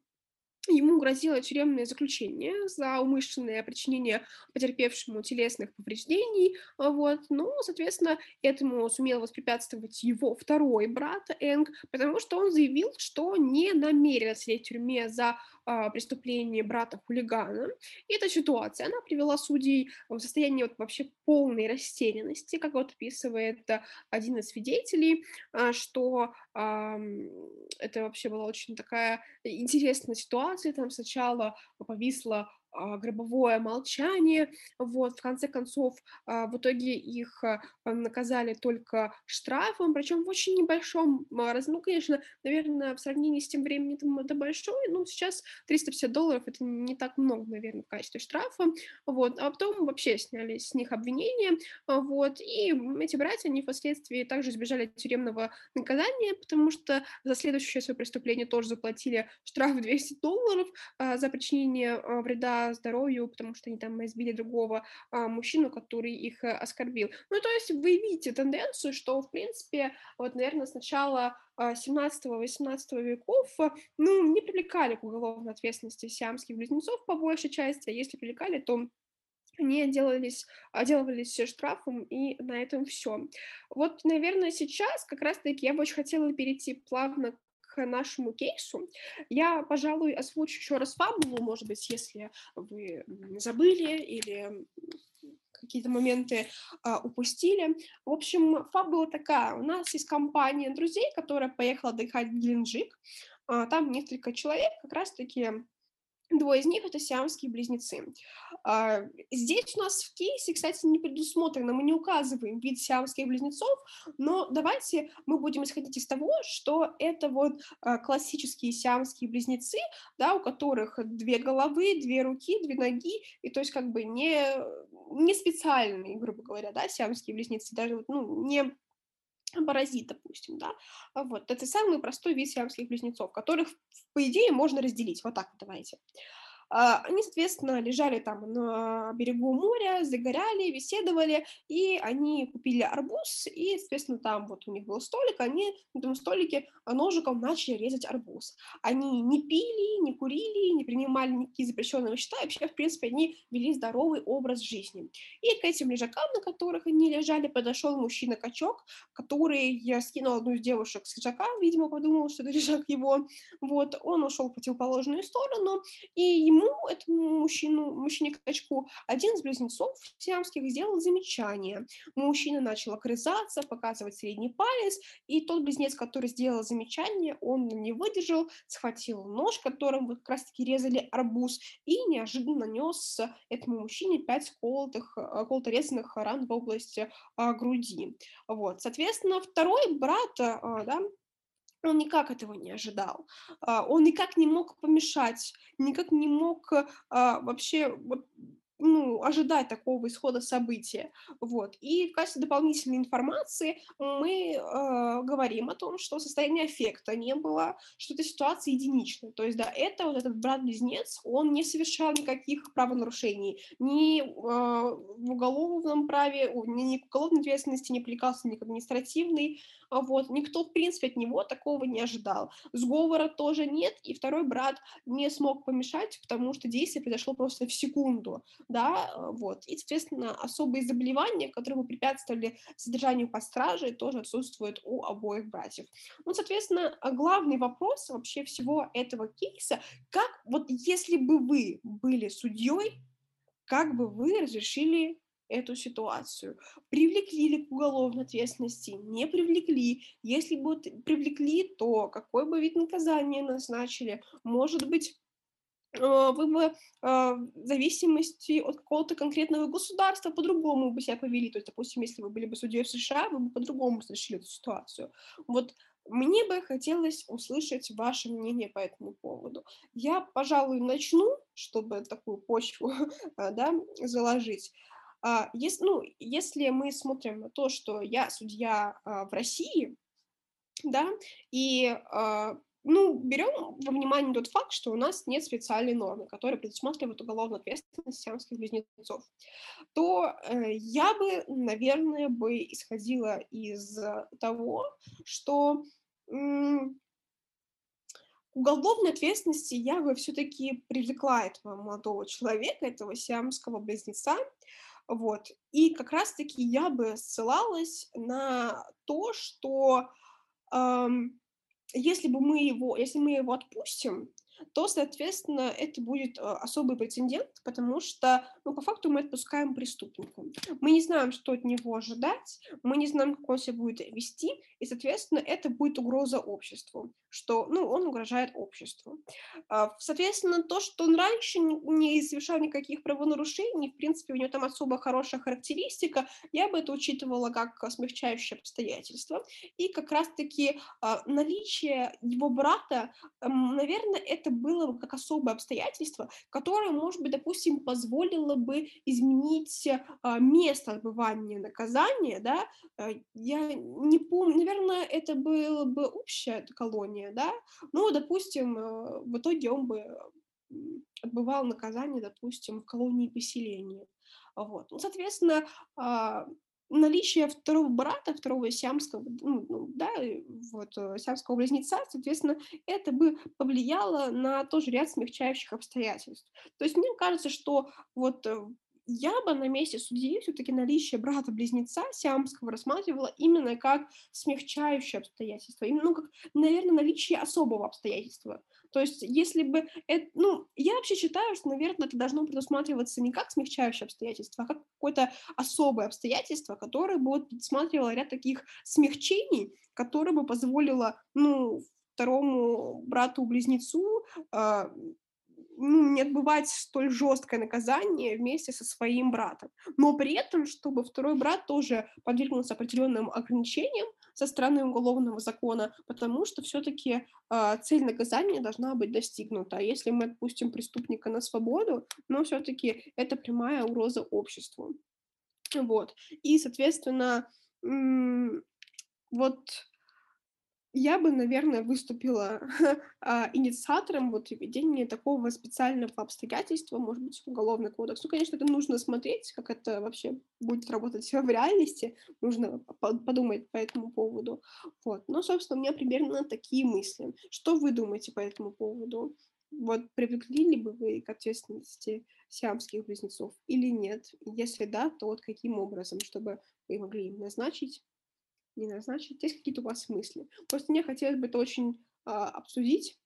Ему грозило тюремное заключение за умышленное причинение потерпевшему телесных повреждений, вот, ну, соответственно, этому сумел воспрепятствовать его второй брат Энг, потому что он заявил, что не намерен сидеть в тюрьме за а, преступление брата-хулигана. И эта ситуация, она привела судей в состояние вот вообще полной растерянности, как вот описывает один из свидетелей, а, что это вообще была очень такая интересная ситуация, там сначала повисла гробовое молчание, вот, в конце концов, а, в итоге их а, наказали только штрафом, причем в очень небольшом размере, ну, конечно, наверное, в сравнении с тем временем это большое, но сейчас 350 долларов это не так много, наверное, в качестве штрафа, вот, а потом вообще сняли с них обвинения, вот, и эти братья, они впоследствии также избежали тюремного наказания, потому что за следующее свое преступление тоже заплатили штраф в 200 долларов за причинение вреда здоровью, потому что они там избили другого а, мужчину, который их а, оскорбил. Ну, то есть вы видите тенденцию, что, в принципе, вот, наверное, с начала 17-18 веков, ну, не привлекали к уголовной ответственности сиамских близнецов по большей части, а если привлекали, то они отделались, отделывались штрафом, и на этом все. Вот, наверное, сейчас как раз-таки я бы очень хотела перейти плавно нашему кейсу. Я, пожалуй, озвучу еще раз фабулу, может быть, если вы забыли или какие-то моменты а, упустили. В общем, фабула такая. У нас есть компания друзей, которая поехала отдыхать в Геленджик. А, там несколько человек как раз-таки Двое из них это сиамские близнецы. А, здесь у нас в кейсе, кстати, не предусмотрено, мы не указываем вид сиамских близнецов, но давайте мы будем исходить из того, что это вот а, классические сиамские близнецы, да, у которых две головы, две руки, две ноги, и то есть как бы не, не специальные, грубо говоря, да, сиамские близнецы, даже ну, не паразит, допустим, да, а вот, это самый простой вид сиамских близнецов, которых, по идее, можно разделить, вот так вот давайте. А, они, соответственно, лежали там на берегу моря, загоряли, беседовали, и они купили арбуз, и, соответственно, там вот у них был столик, они на этом столике ножиком начали резать арбуз. Они не пили, не курили, не принимали никакие запрещенные вещества, и вообще, в принципе, они вели здоровый образ жизни. И к этим лежакам, на которых они лежали, подошел мужчина-качок, который скинул одну из девушек с лежака, видимо, подумал, что это лежак его, вот, он ушел в противоположную сторону, и ему ему, этому мужчину, мужчине-качку, один из близнецов сиамских сделал замечание. Мужчина начал окрызаться, показывать средний палец, и тот близнец, который сделал замечание, он не выдержал, схватил нож, которым как раз-таки резали арбуз и неожиданно нанес этому мужчине пять колотых, э, колото-резанных ран в области а, груди. Вот. Соответственно, второй брат, а, да, он никак этого не ожидал. А, он никак не мог помешать, никак не мог а, вообще ну, ожидать такого исхода события. Вот. И в качестве дополнительной информации мы э, говорим о том, что состояние эффекта не было, что эта ситуация единичная. То есть, да, это вот этот брат-близнец, он не совершал никаких правонарушений, ни э, в уголовном праве, ни, ни к уголовной ответственности не привлекался, ни к административной, вот, никто, в принципе, от него такого не ожидал. Сговора тоже нет, и второй брат не смог помешать, потому что действие произошло просто в секунду, да, э, вот. И, соответственно, особые заболевания, которые бы препятствовали содержанию под стражей, тоже отсутствуют у обоих братьев. Ну, соответственно, главный вопрос вообще всего этого кейса, как вот если бы вы были судьей, как бы вы разрешили эту ситуацию. Привлекли ли к уголовной ответственности? Не привлекли. Если бы привлекли, то какой бы вид наказания назначили? Может быть, вы бы э, в зависимости от какого-то конкретного государства по-другому бы себя повели. То есть, допустим, если вы были бы судьей в США, вы бы по-другому разрешили эту ситуацию. Вот мне бы хотелось услышать ваше мнение по этому поводу. Я, пожалуй, начну, чтобы такую почву да, заложить. А, если, ну, если мы смотрим на то, что я судья в России, да, и ну, берем во внимание тот факт, что у нас нет специальной нормы, которая предусматривает уголовную ответственность сиамских близнецов, то э, я бы, наверное, бы исходила из того, что м- уголовной ответственности я бы все-таки привлекла этого молодого человека, этого сиамского близнеца, вот. И как раз-таки я бы ссылалась на то, что эм, если бы мы его, если мы его отпустим, то, соответственно, это будет э, особый прецедент, потому что, ну, по факту мы отпускаем преступника. Мы не знаем, что от него ожидать, мы не знаем, как он себя будет вести, и, соответственно, это будет угроза обществу, что, ну, он угрожает обществу. А, соответственно, то, что он раньше не совершал никаких правонарушений, в принципе, у него там особо хорошая характеристика, я бы это учитывала как смягчающее обстоятельство. И как раз-таки а, наличие его брата, наверное, это было бы как особое обстоятельство, которое, может быть, допустим, позволило бы изменить а, место отбывания наказания, да, я не помню, наверное, это была бы общая колония, да, но, допустим, э, в итоге он бы отбывал наказание, допустим, в колонии поселения. Вот. Ну, соответственно, а, наличие второго брата, второго сиамского, ну, ну, да, вот, э, сиамского близнеца, соответственно, это бы повлияло на тоже ряд смягчающих обстоятельств. То есть мне кажется, что вот э, я бы на месте судьи все-таки наличие брата-близнеца сиамского рассматривала именно как смягчающее обстоятельство, именно, ну, как, наверное, наличие особого обстоятельства. То есть, если бы это, ну, я вообще считаю, что, наверное, это должно предусматриваться не как смягчающее обстоятельство, а как какое-то особое обстоятельство, которое бы вот предусматривало ряд таких смягчений, которое бы позволило, ну, второму брату-близнецу э, ну, не отбывать столь жесткое наказание вместе со своим братом. Но при этом, чтобы второй брат тоже подвергнулся определенным ограничениям со стороны уголовного закона, потому что все-таки э, а, цель наказания должна быть достигнута. Если мы отпустим преступника на свободу, но все-таки это прямая угроза обществу. Вот. И, соответственно, вот я бы, наверное, выступила а, инициатором вот введения такого специального обстоятельства, может быть, уголовный кодекс. Ну, конечно, это нужно смотреть, как это вообще будет работать в реальности, нужно подумать по этому поводу. Вот. Но, собственно, у меня примерно такие мысли. Что вы думаете по этому поводу? Вот привлекли ли бы вы к ответственности сиамских близнецов или нет? Если да, то вот каким образом, чтобы вы могли им назначить не назначить. Есть какие-то у вас мысли? Просто мне хотелось бы это очень а, обсудить,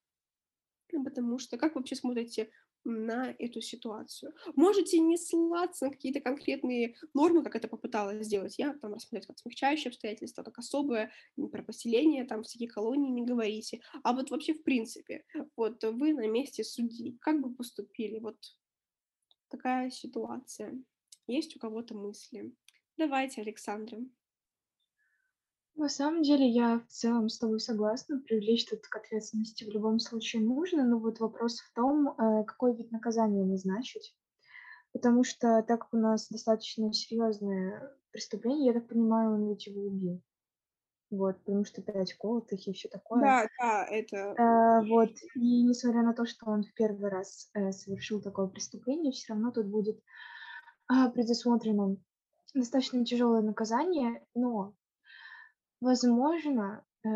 Потому что как вы вообще смотрите на эту ситуацию? Можете не ссылаться на какие-то конкретные нормы, как это попыталась сделать я, там рассмотреть как смягчающие обстоятельства, как особое, про поселение, там всякие колонии не говорите, а вот вообще в принципе, вот вы на месте судьи, как бы поступили? Вот такая ситуация. Есть у кого-то мысли? Давайте, Александра. На самом деле я в целом с тобой согласна, привлечь тут к ответственности в любом случае нужно, но вот вопрос в том, э, какой вид наказания назначить. Потому что так как у нас достаточно серьезное преступление, я так понимаю, он ведь его убил. Вот, потому что пять колотых и все такое. Да, да, это... Э, вот, и несмотря на то, что он в первый раз э, совершил такое преступление, все равно тут будет э, предусмотрено достаточно тяжелое наказание, но Возможно, э,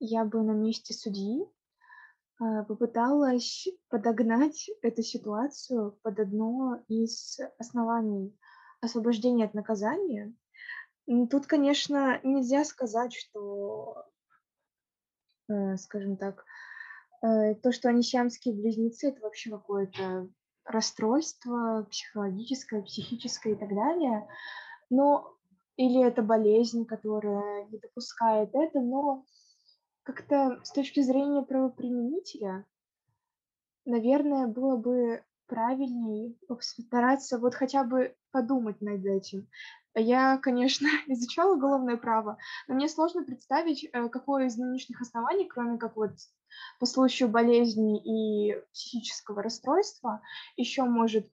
я бы на месте судьи э, попыталась подогнать эту ситуацию под одно из оснований освобождения от наказания. Тут, конечно, нельзя сказать, что, э, скажем так, то, что они сиамские близнецы, это вообще какое-то расстройство психологическое, психическое и так далее. Но или это болезнь, которая не допускает это, но как-то с точки зрения правоприменителя, наверное, было бы правильнее постараться вот хотя бы подумать над этим. Я, конечно, изучала уголовное право, но мне сложно представить, э, какое из нынешних оснований, кроме как вот по случаю болезни и психического расстройства, еще может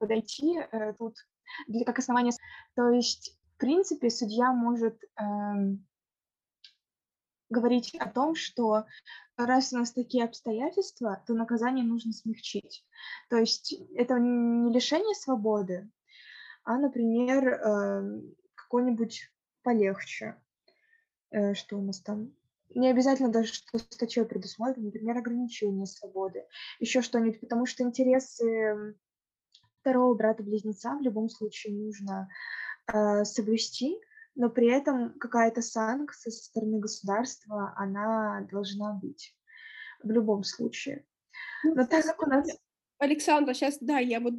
подойти э, тут для, как основание. То есть, в принципе, судья может э, говорить о том, что раз у нас такие обстоятельства, то наказание нужно смягчить. То есть это не лишение свободы, а, например, э, какой-нибудь полегче. Э, что у нас там? Не обязательно даже, что статьей предусмотрено, например, ограничение свободы, еще что-нибудь, потому что интересы второго брата-близнеца в любом случае нужно э, соблюсти, но при этом какая-то санкция со стороны государства, она должна быть в любом случае. Ну, но так как у нас... Александра, сейчас, да, я вот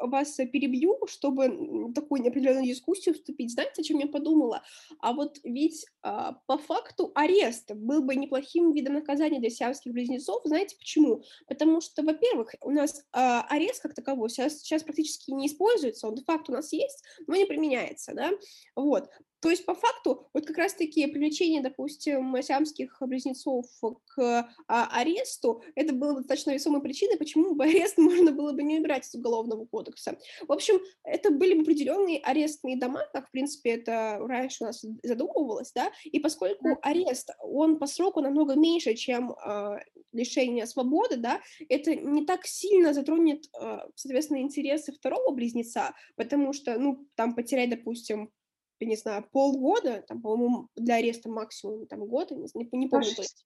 вас перебью, чтобы такую неопределенную дискуссию вступить. Знаете, о чем я подумала? А вот ведь а, по факту арест был бы неплохим видом наказания для сиамских близнецов. Знаете почему? Потому что, во-первых, у нас а, арест как таковой сейчас, сейчас практически не используется, он де-факто у нас есть, но не применяется, да? Вот. То есть, по факту, вот как раз-таки привлечение, допустим, сиамских близнецов к а, аресту, это было достаточно весомой причиной, почему бы арест можно было бы не убирать из Уголовного кодекса. В общем, это были бы определенные арестные дома, как, в принципе, это раньше у нас задумывалось, да, и поскольку арест, он по сроку намного меньше, чем э, лишение свободы, да, это не так сильно затронет, э, соответственно, интересы второго близнеца, потому что, ну, там потерять, допустим, я не знаю, полгода, там, по-моему, для ареста максимум там год, не, не, помню, то есть,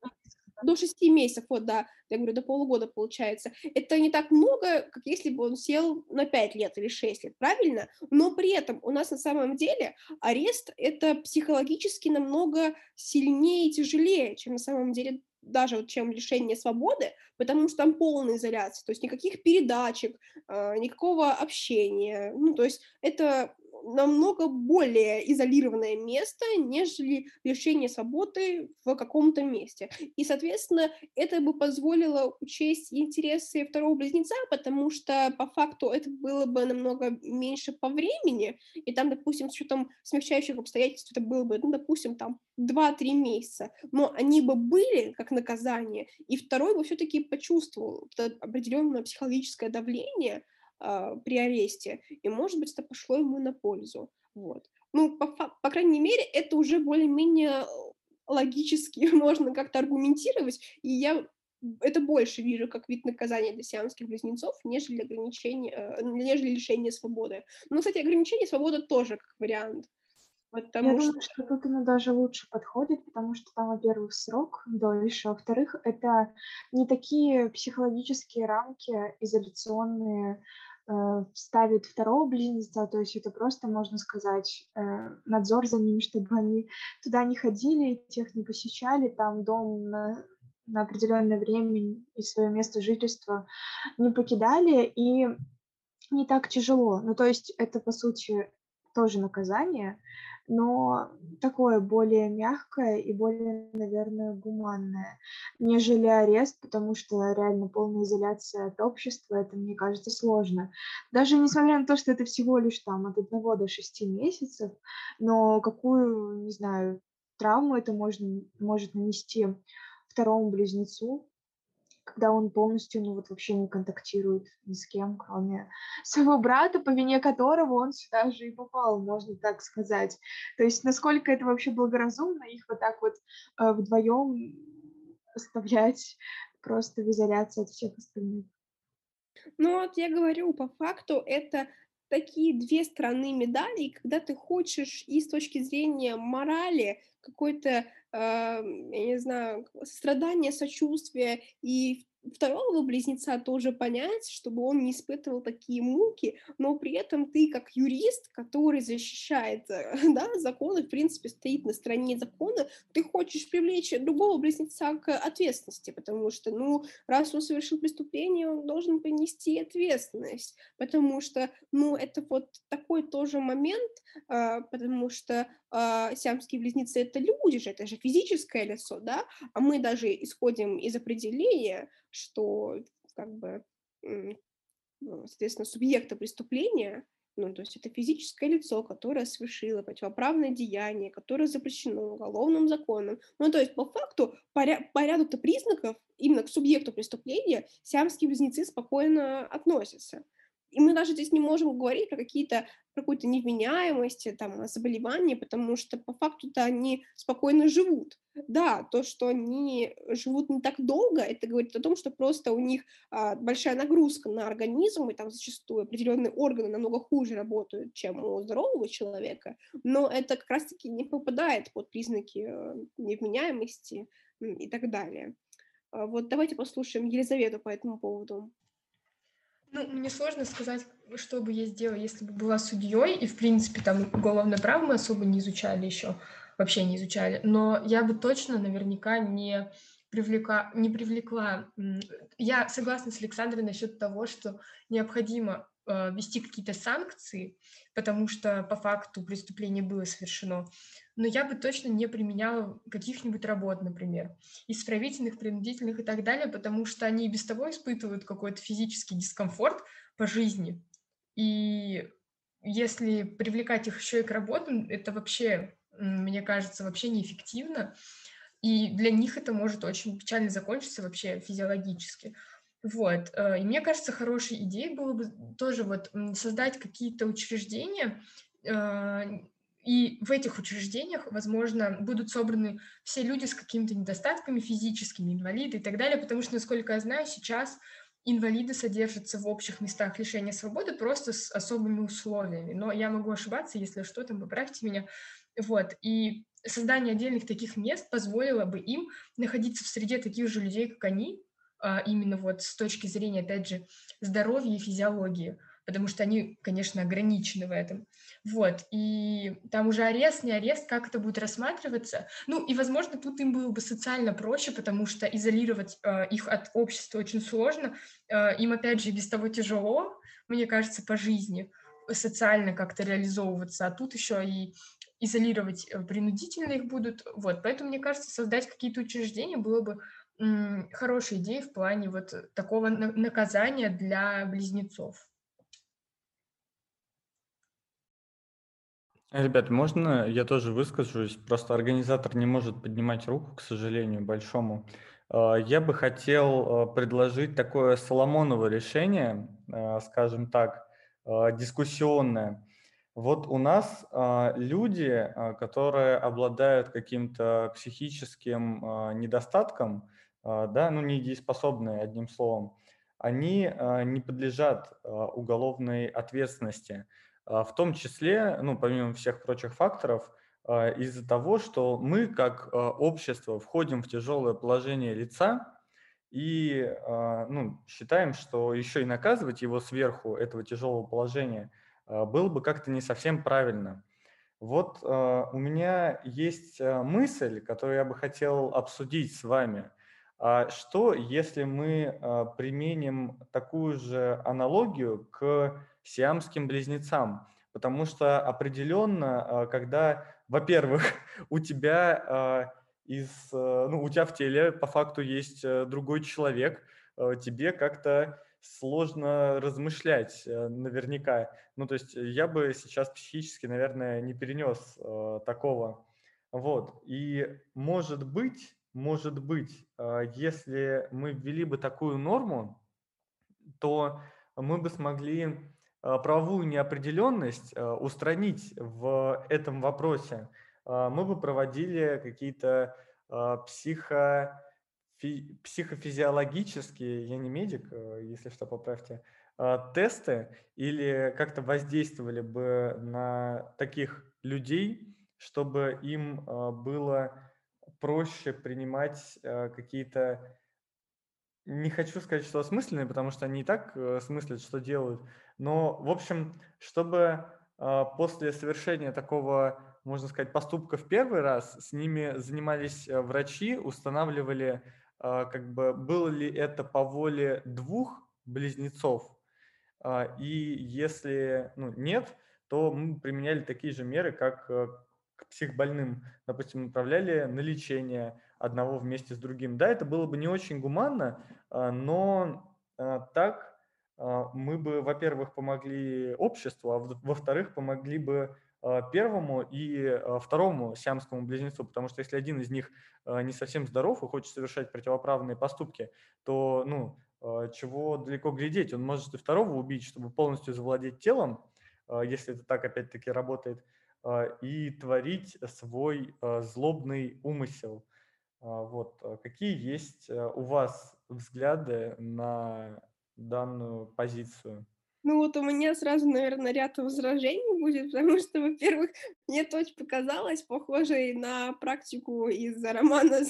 до шести месяцев, вот, да, я говорю, до полугода получается. Это не так много, как если бы он сел на пять лет или шесть лет, правильно? Но при этом у нас на самом деле арест — это психологически намного сильнее и тяжелее, чем на самом деле даже вот чем лишение свободы, потому что там полная изоляция, то есть никаких передачек, а, никакого общения, ну, то есть это намного более изолированное место, нежели лишение свободы в каком-то месте. И, соответственно, это бы позволило учесть интересы второго близнеца, потому что по факту это было бы намного меньше по времени, и там, допустим, с учетом смягчающих обстоятельств, это было бы, ну, допустим, там 2-3 месяца, но они бы были как наказание, и второй бы все-таки почувствовал определенное психологическое давление, а, при аресте, и, может быть, это пошло ему на пользу. Вот. Ну, по, по крайней мере, это уже более-менее логически можно как-то аргументировать, и я это больше вижу как вид наказания для сиамских близнецов, нежели ограничение, э, нежели лишение свободы. Но, кстати, ограничение свободы тоже как вариант. Потому Я что... думаю, что тут оно даже лучше подходит, потому что там, во-первых, срок дольше, а во-вторых, это не такие психологические рамки изоляционные, э, ставит второго близнеца, то есть это просто, можно сказать, э, надзор за ними, чтобы они туда не ходили, тех не посещали, там дом на, на определенное время и свое место жительства не покидали, и не так тяжело. Ну, то есть это, по сути, тоже наказание, но такое более мягкое и более, наверное, гуманное, нежели арест, потому что реально полная изоляция от общества, это, мне кажется, сложно. Даже несмотря на то, что это всего лишь там от одного до шести месяцев, но какую, не знаю, травму это можно, может нанести второму близнецу, когда он полностью, ну вот вообще не контактирует ни с кем, кроме своего брата, по вине которого он сюда же и попал, можно так сказать. То есть насколько это вообще благоразумно их вот так вот э, вдвоем оставлять просто в изоляции от всех остальных. Ну вот я говорю, по факту это такие две стороны медали, когда ты хочешь и с точки зрения морали какой-то я не знаю, страдания, сочувствия и второго близнеца тоже понять, чтобы он не испытывал такие муки, но при этом ты как юрист, который защищает да, законы, в принципе, стоит на стороне закона, ты хочешь привлечь другого близнеца к ответственности, потому что, ну, раз он совершил преступление, он должен понести ответственность, потому что, ну, это вот такой тоже момент, а, потому что э, сиамские близнецы — это люди же, это же физическое лицо, да, а мы даже исходим из определения, что как бы, ну, соответственно, субъекта преступления, ну, то есть это физическое лицо, которое совершило противоправное деяние, которое запрещено уголовным законом. Ну, то есть, по факту, по, ря- по ряду-то признаков именно к субъекту преступления сиамские близнецы спокойно относятся. И мы даже здесь не можем говорить про какие-то какую-то невменяемость, там, заболевания, потому что по факту-то они спокойно живут. Да, то, что они живут не так долго, это говорит о том, что просто у них а, большая нагрузка на организм, и там зачастую определенные органы намного хуже работают, чем у здорового человека, но это как раз-таки не попадает под признаки э, невменяемости и так далее. А вот давайте послушаем Елизавету по этому поводу. Ну, мне сложно сказать, что бы я сделала, если бы была судьей, и, в принципе, там уголовное право мы особо не изучали еще, вообще не изучали, но я бы точно наверняка не привлекла, не привлекла. Я согласна с Александрой насчет того, что необходимо э, ввести какие-то санкции, потому что по факту преступление было совершено но я бы точно не применяла каких-нибудь работ, например, исправительных, принудительных и так далее, потому что они и без того испытывают какой-то физический дискомфорт по жизни. И если привлекать их еще и к работам, это вообще, мне кажется, вообще неэффективно. И для них это может очень печально закончиться вообще физиологически. Вот. Э, и мне кажется, хорошей идеей было бы тоже вот создать какие-то учреждения, э, и в этих учреждениях, возможно, будут собраны все люди с какими-то недостатками физическими, инвалиды и так далее, потому что, насколько я знаю, сейчас инвалиды содержатся в общих местах лишения свободы просто с особыми условиями. Но я могу ошибаться, если что, там поправьте меня. Вот. И создание отдельных таких мест позволило бы им находиться в среде таких же людей, как они, а, именно вот с точки зрения, опять же, здоровья и физиологии потому что они, конечно, ограничены в этом. Вот, и там уже арест, не арест, как это будет рассматриваться. Ну, и, возможно, тут им было бы социально проще, потому что изолировать э, их от общества очень сложно. Э, им, опять же, без того тяжело, мне кажется, по жизни социально как-то реализовываться, а тут еще и изолировать э, принудительно их будут. Вот, поэтому, мне кажется, создать какие-то учреждения было бы хорошей идеей в плане вот такого наказания для близнецов. Ребят, можно я тоже выскажусь? Просто организатор не может поднимать руку, к сожалению, большому. А, я бы хотел а, предложить такое Соломоново решение, а, скажем так, дискуссионное. Вот у нас люди, которые обладают каким-то психическим недостатком, да, ну недееспособные, одним словом, они не подлежат уголовной ответственности. А, в том числе, ну, помимо всех прочих факторов, а, из-за того, что мы как а, общество входим в тяжелое положение лица, и ну, считаем, что еще и наказывать его сверху этого тяжелого положения было бы как-то не совсем правильно. Вот у меня есть мысль, которую я бы хотел обсудить с вами. Что, если мы применим такую же аналогию к сиамским близнецам? Потому что определенно, когда, во-первых, у тебя из, э, ну, у тебя в теле по факту есть э, другой человек, э, тебе как-то сложно размышлять наверняка. Ну, то есть я бы сейчас психически, наверное, не перенес такого. Вот. И может быть, может быть, если мы ввели бы такую норму, то мы бы смогли правовую неопределенность устранить в этом вопросе. А, мы бы проводили какие-то а, психо, фи, психофизиологические, я не медик, э, если что, поправьте, тесты или как-то воздействовали бы на таких людей, чтобы им было проще принимать какие-то не хочу сказать, что осмысленные, потому что они и так э, смыслят, что делают. Но, в общем, чтобы после совершения такого можно сказать, поступка в первый раз, с ними занимались э, врачи, устанавливали, а, как бы, было ли это по воле двух близнецов, а, и если ну, нет, то мы применяли такие же меры, как э, к психбольным. Допустим, направляли на лечение одного вместе с другим. Да, это было бы не очень гуманно, а, но так мы бы, во-первых, помогли обществу, а во-вторых, помогли бы а, первому и а, второму сиамскому близнецу, потому что если один из них а, не совсем здоров и хочет совершать противоправные поступки, то, ну, чего далеко глядеть, он может и второго убить, чтобы полностью завладеть телом, если это так опять-таки работает, и творить свой злобный умысел. Вот. Какие есть у вас взгляды на данную позицию? Ну вот у меня сразу, наверное, ряд возражений будет, потому что, во-первых, мне точно показалось похожей на практику из романа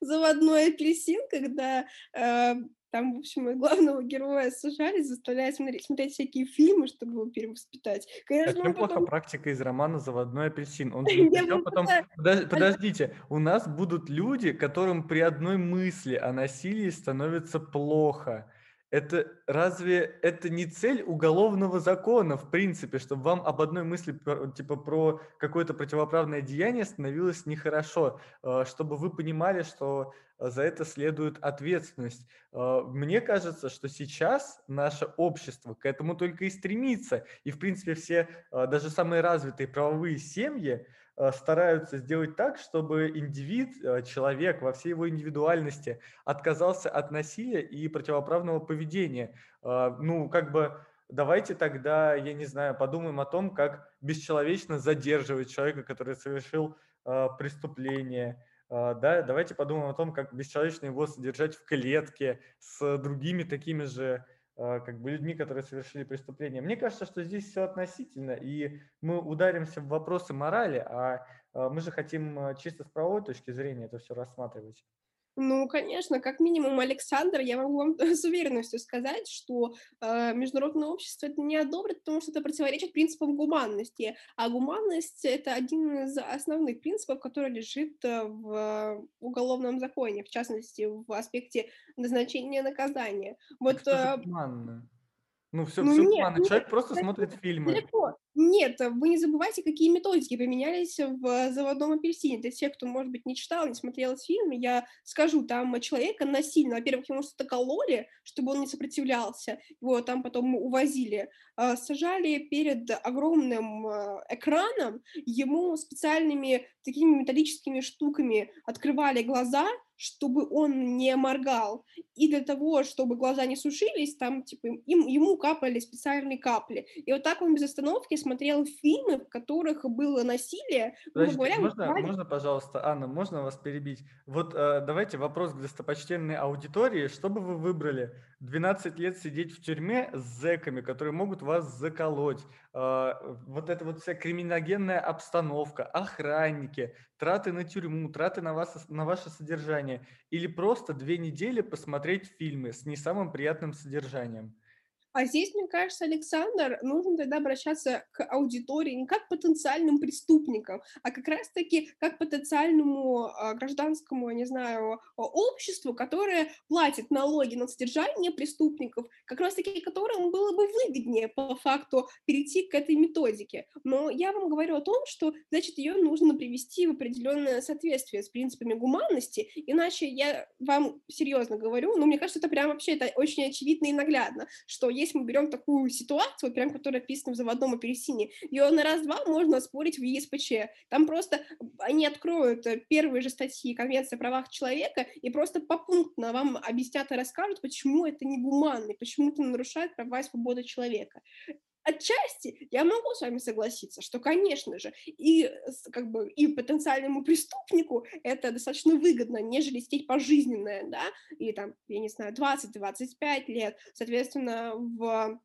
«Заводной апельсин», когда э, там, в общем, главного героя сажали, заставляя смотреть, смотреть всякие фильмы, чтобы его перевоспитать. Конечно, Это неплохо потом... практика из романа «Заводной апельсин». Он потом... Подождите, у нас будут люди, которым при одной мысли о насилии становится плохо. Это разве это не цель уголовного закона, в принципе, чтобы вам об одной мысли, типа, про какое-то противоправное деяние становилось нехорошо, а, чтобы вы понимали, что за это следует ответственность. А, мне кажется, что сейчас наше общество к этому только и стремится. И, в принципе, все, даже самые развитые правовые семьи, Э, стараются сделать так, чтобы индивид, э, человек во всей его индивидуальности отказался от насилия и противоправного поведения. Э, ну, как бы давайте тогда, я не знаю, подумаем о том, как бесчеловечно задерживать человека, который совершил преступление. Да, давайте подумаем о том, как бесчеловечно его содержать в клетке с другими такими же как бы людьми, которые совершили преступление. Мне кажется, что здесь все относительно, и мы ударимся в вопросы морали, а, а мы же хотим а, чисто с правовой точки зрения это все рассматривать. Ну, конечно, как минимум, Александр, я могу вам с уверенностью сказать, что э, международное общество это не одобрит, потому что это противоречит принципам гуманности. А гуманность это один из основных принципов, который лежит э, в уголовном законе, в частности, в аспекте назначения наказания. Вот. Так что э, ну, все, ну, все нет, гуманно. Человек нет, просто смотрит фильмы. Далеко. Нет, вы не забывайте, какие методики применялись в «Заводном апельсине». Для тех, кто, может быть, не читал, не смотрел этот фильм, я скажу, там человека насильно, во-первых, ему что-то кололи, чтобы он не сопротивлялся, его там потом увозили, сажали перед огромным экраном, ему специальными такими металлическими штуками открывали глаза, чтобы он не моргал. И для того, чтобы глаза не сушились, там, типа, им, ему капали специальные капли. И вот так он без остановки смотрел фильмы, в которых было насилие, грубо Подождите, говоря, можно, вызывали можно, пожалуйста, Анна, можно вас перебить? Вот э, давайте вопрос к достопочтенной аудитории. Что бы вы выбрали? 12 лет сидеть в тюрьме с зэками, которые могут вас заколоть, э, вот эта вот вся криминогенная обстановка, охранники, траты на тюрьму, траты на, вас, на ваше содержание, или просто две недели посмотреть фильмы с не самым приятным содержанием? А здесь, мне кажется, Александр, нужно тогда обращаться к аудитории не как потенциальным преступникам, а как раз-таки как потенциальному а, гражданскому, я не знаю, обществу, которое платит налоги на содержание преступников, как раз-таки которым было бы выгоднее по факту перейти к этой методике. Но я вам говорю о том, что, значит, ее нужно привести в определенное соответствие с принципами гуманности, иначе я вам серьезно говорю, но мне кажется, это прям вообще это очень очевидно и наглядно, что если мы берем такую ситуацию, прям которая описана в заводном апельсине, ее на раз-два можно спорить в ЕСПЧ. Там просто они откроют э, первые же статьи Конвенции о правах человека и просто попунктно вам объяснят и расскажут, почему это негуманно, почему это нарушает права и свободы человека отчасти я могу с вами согласиться, что, конечно же, и как бы и потенциальному преступнику это достаточно выгодно, нежели сидеть пожизненное, да, или там, я не знаю, 20-25 лет, соответственно, в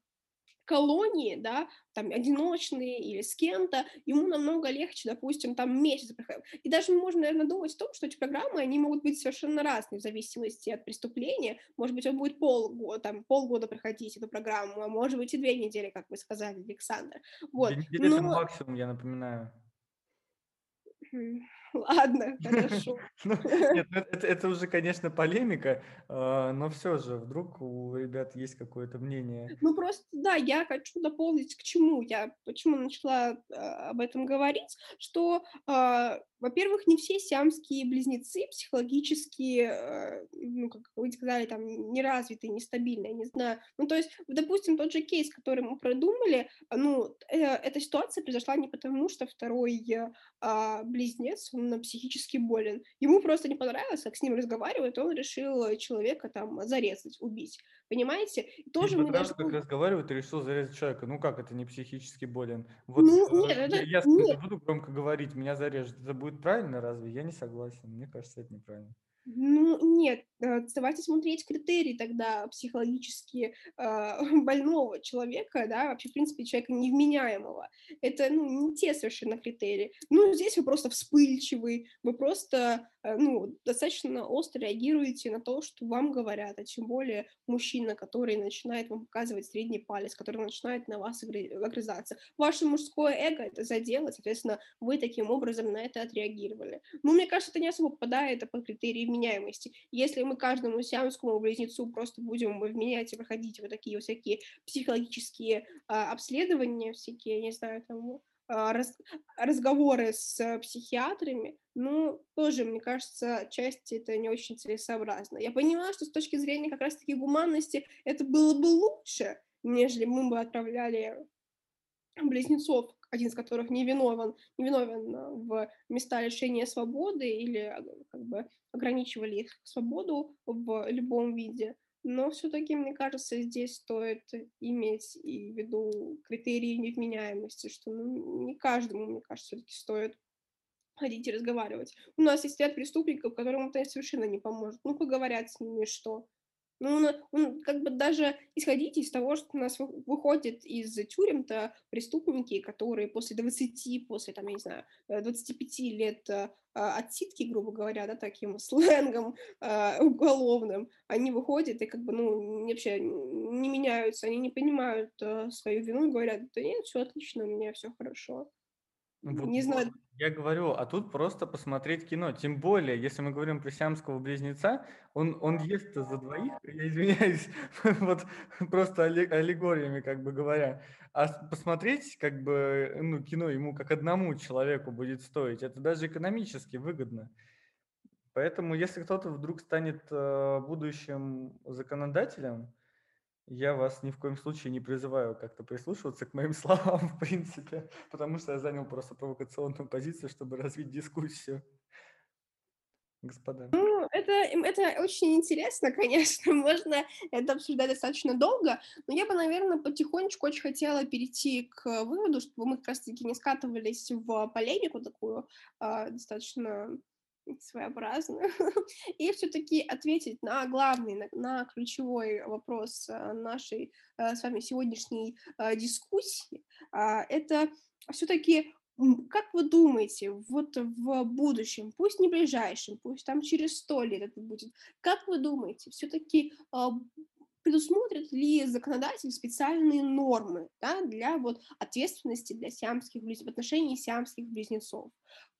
колонии, да, там, одиночные или с кем-то, ему намного легче, допустим, там месяц И даже можно, наверное, думать о том, что эти программы, они могут быть совершенно разные в зависимости от преступления. Может быть, он будет полгода, там, полгода проходить эту программу, а может быть и две недели, как вы сказали, Александр. Вот. Две недели Но... это максимум, я напоминаю. Ладно, хорошо. Ну, нет, ну, это, уже, конечно, полемика, а, но все же, вдруг у ребят есть какое-то мнение. Ну, просто, да, я хочу дополнить к чему я, почему начала а, об этом говорить, что а, во-первых, не все сиамские близнецы психологически, ну, как вы сказали, там, неразвитые, нестабильные, не знаю. Ну, то есть, допустим, тот же кейс, который мы продумали, ну, э, эта ситуация произошла не потому, что второй близнец, он психически болен. Ему просто не понравилось, как с ним разговаривают, он решил человека там зарезать, убить. Понимаете? И тоже мы даже... как разговаривают и решил зарезать человека. Ну как это не психически болен? Вот ну, нет, это... я, я нет. буду громко говорить, меня зарежут. Это будет правильно разве? Я не согласен. Мне кажется, это неправильно. Ну, нет, э, давайте смотреть критерии тогда психологически э, больного человека, да, вообще, в принципе, человека невменяемого. Это, ну, не те совершенно критерии. Ну, здесь вы просто вспыльчивый, вы просто, э, ну, достаточно остро реагируете на то, что вам говорят, а тем более мужчина, который начинает вам показывать средний палец, который начинает на вас огрызаться. Ваше мужское эго это задело, соответственно, вы таким образом на это отреагировали. Ну, мне кажется, это не особо попадает под критерии вменяемости. Если мы каждому сиамскому близнецу просто будем вменять и проходить вот такие вот всякие психологические а, обследования, всякие, не знаю, там, а, раз, разговоры с психиатрами, ну, тоже, мне кажется, части это не очень целесообразно. Я понимаю, что с точки зрения как раз-таки гуманности это было бы лучше, нежели мы бы отправляли близнецов один из которых не виновен, не виновен а, в места лишения свободы или а, как бы ограничивали их свободу в любом виде. Но все-таки, мне кажется, здесь стоит иметь и в виду критерии невменяемости, что ну, не каждому, мне кажется, все-таки стоит ходить и разговаривать. У нас есть ряд преступников, которым это совершенно не поможет. Ну, поговорят с ними, что? Ну, он, он как бы даже исходить из того, что у нас выходит из тюрем-то преступники, которые после 20, после, там, я не знаю, 25 э, лет э, отсидки, грубо говоря, да, таким сленгом э, уголовным, они выходят и как бы, ну, вообще не меняются, они не понимают э, свою вину и говорят, да нет, все отлично, у меня все хорошо. Вот, не знаю. Я говорю, а тут просто посмотреть кино. Тем более, если мы говорим про сиамского близнеца, он, он ест за двоих, я извиняюсь, вот просто аллегориями, как бы говоря. А посмотреть, как бы, ну, кино ему как одному человеку будет стоить, это даже экономически выгодно. Поэтому, если кто-то вдруг станет э, будущим законодателем, я вас ни в коем случае не призываю как-то прислушиваться к моим словам, в принципе, потому что я занял просто провокационную позицию, чтобы развить дискуссию. господа? Ну, это, это очень интересно, конечно, можно это обсуждать достаточно долго, но я бы, наверное, потихонечку очень хотела перейти к выводу, чтобы мы как раз-таки не скатывались в полемику такую э, достаточно своеобразную, и все-таки ответить на главный, на, на ключевой вопрос э, нашей э, с вами сегодняшней э, дискуссии. Э, это все-таки как вы думаете, вот в будущем, пусть не ближайшем, пусть там через сто лет это будет, как вы думаете, все-таки а, предусмотрит ли законодатель специальные нормы да, для вот ответственности для сиамских близнецов, в отношении сиамских близнецов?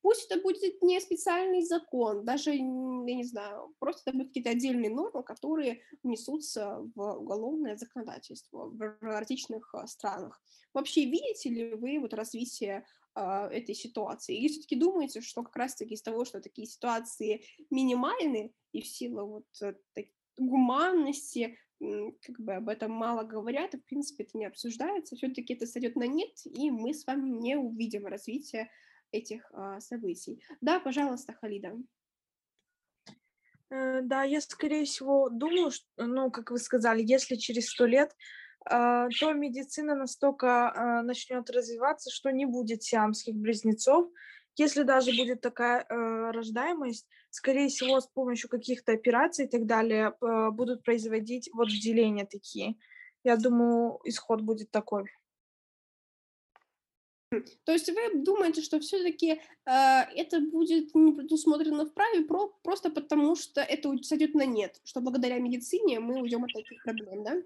Пусть это будет не специальный закон, даже, я не знаю, просто это будут какие-то отдельные нормы, которые внесутся в уголовное законодательство в различных а, странах. Вообще видите ли вы вот развитие а, этой ситуации. Или все-таки думаете, что как раз-таки из того, что такие ситуации минимальны, и в силу вот э, гуманности, как бы об этом мало говорят, и, в принципе, это не обсуждается, все-таки это сойдет на нет, и мы с вами не увидим развития этих а, событий. Да, пожалуйста, Халида. Э, да, я, скорее всего, думаю, что, ну, как вы сказали, если через сто лет а, то медицина настолько а, начнет развиваться, что не будет сиамских близнецов. Если даже будет такая а, рождаемость, скорее всего, с помощью каких-то операций и так далее будут производить вот деления такие. Я думаю, исход будет такой. То есть вы думаете, что все-таки э, это будет не предусмотрено в праве про, просто потому, что это сойдет на нет, что благодаря медицине мы уйдем от таких проблем, да?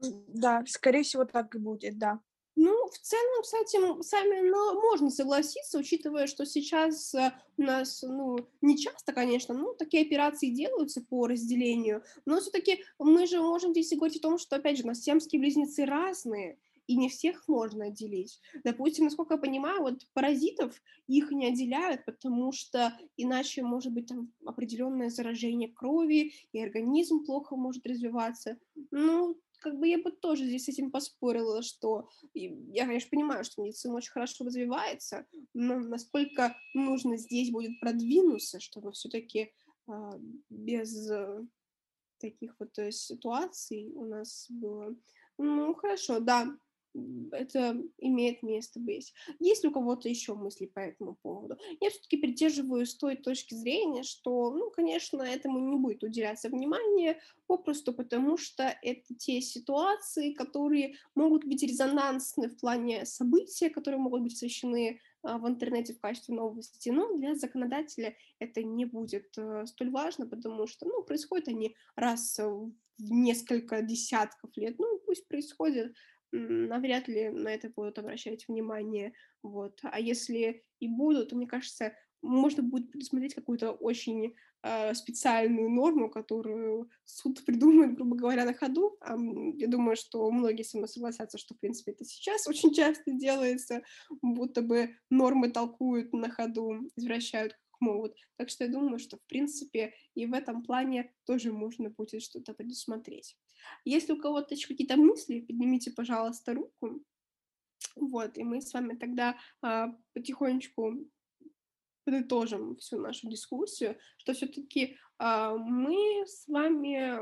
Да, скорее всего, так и будет, да. Ну, в целом этим сами ну, можно согласиться, учитывая, что сейчас э, у нас, ну, не часто, конечно, ну, такие операции делаются по разделению, но все-таки мы же можем здесь говорить о том, что, опять же, у нас семские близнецы разные, и не всех можно отделить. Допустим, насколько я понимаю, вот паразитов их не отделяют, потому что иначе может быть там определенное заражение крови, и организм плохо может развиваться. Ну, как бы я бы тоже здесь с этим поспорила, что я, конечно, понимаю, что медицина очень хорошо развивается, но насколько нужно здесь будет продвинуться, чтобы все-таки а, без э, таких вот э, ситуаций у нас было. Ну, хорошо, да, это имеет место быть. Есть ли у кого-то еще мысли по этому поводу? Я все-таки придерживаюсь той точки зрения, что, ну, конечно, этому не будет уделяться внимание, попросту потому что это те ситуации, которые могут быть резонансны в плане события, которые могут быть освещены а, в интернете в качестве новости, но для законодателя это не будет э, столь важно, потому что, ну, происходят они раз в несколько десятков лет, ну, пусть происходит навряд ли на это будут обращать внимание, вот. А если и будут, то, мне кажется, можно будет предусмотреть какую-то очень э, специальную норму, которую суд придумает, грубо говоря, на ходу. А, я думаю, что многие со мной согласятся, что, в принципе, это сейчас очень часто делается, будто бы нормы толкуют на ходу, извращают могут. Так что я думаю, что, в принципе, и в этом плане тоже можно будет что-то предусмотреть. Если у кого-то еще какие-то мысли, поднимите, пожалуйста, руку. Вот, и мы с вами тогда а, потихонечку подытожим всю нашу дискуссию, что все-таки а, мы с вами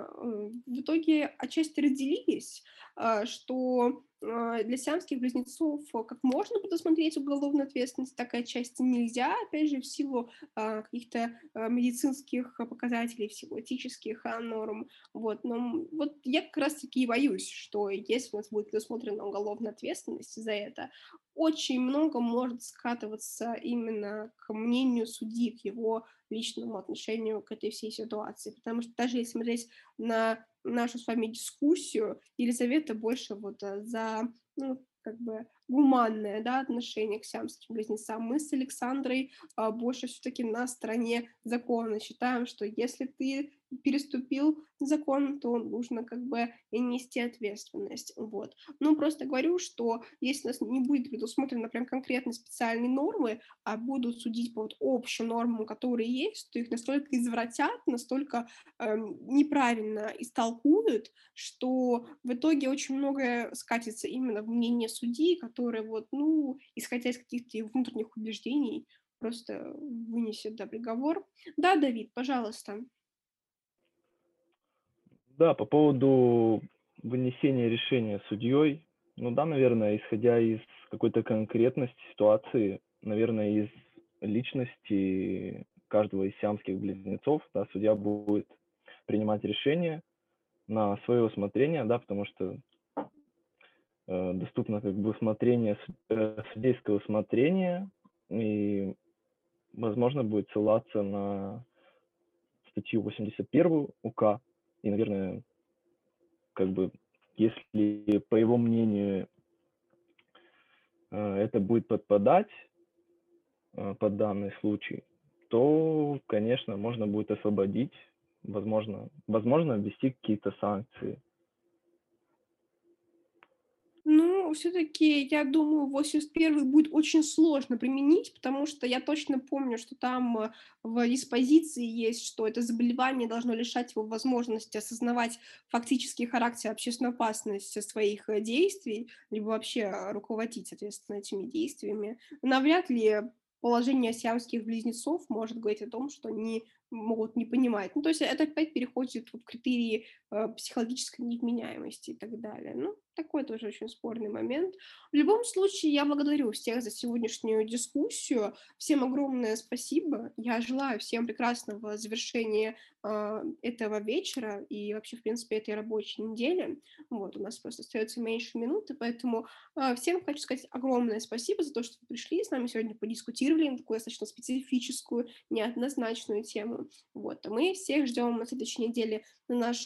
в итоге отчасти разделились, а, что для сиамских близнецов как можно предусмотреть уголовную ответственность, так и отчасти нельзя, опять же, в силу каких-то медицинских показателей, в силу этических норм. Вот. Но вот я как раз-таки и боюсь, что если у нас будет предусмотрена уголовная ответственность за это, очень много может скатываться именно к мнению судьи, к его личному отношению к этой всей ситуации. Потому что даже если смотреть на нашу с вами дискуссию, Елизавета больше вот э, за, ну, как бы гуманное да, отношение к сиамским близнецам. Мы с Александрой а, больше все-таки на стороне закона. Считаем, что если ты переступил закон, то нужно как бы нести ответственность. Вот. Ну, просто говорю, что если у нас не будет предусмотрено прям конкретно специальные нормы, а будут судить по вот общим нормам, которые есть, то их настолько извратят, настолько э, неправильно истолкуют, что в итоге очень многое скатится именно в мнение судьи, которые вот, ну, исходя из каких-то внутренних убеждений, просто вынесет да, приговор. Да, Давид, пожалуйста. Да, по поводу вынесения решения судьей, ну да, наверное, исходя из какой-то конкретности ситуации, наверное, из личности каждого из сиамских близнецов, да, судья будет принимать решение на свое усмотрение, да, потому что э, доступно как бы усмотрение, э, судейское усмотрение, и возможно будет ссылаться на статью 81 УК, и, наверное, как бы, если, по его мнению, э, это будет подпадать э, под данный случай, то, конечно, можно будет освободить, возможно, возможно ввести какие-то санкции. Все-таки, я думаю, 81 будет очень сложно применить, потому что я точно помню, что там э, в диспозиции есть, что это заболевание должно лишать его возможности осознавать фактический характер общественной опасности своих э, действий, либо вообще э, руководить, соответственно, этими действиями. Навряд ли положение сиамских близнецов может говорить о том, что они могут не понимать. Ну, то есть это опять переходит в критерии э, психологической невменяемости и так далее. Ну, такой тоже очень спорный момент. В любом случае, я благодарю всех за сегодняшнюю дискуссию. Всем огромное спасибо. Я желаю всем прекрасного завершения этого вечера и вообще, в принципе, этой рабочей недели. Вот, у нас просто остается меньше минуты, поэтому э, всем хочу сказать огромное спасибо за то, что вы пришли с нами сегодня подискутировали на такую достаточно специфическую, неоднозначную тему. Вот, а мы всех ждем на следующей неделе на наш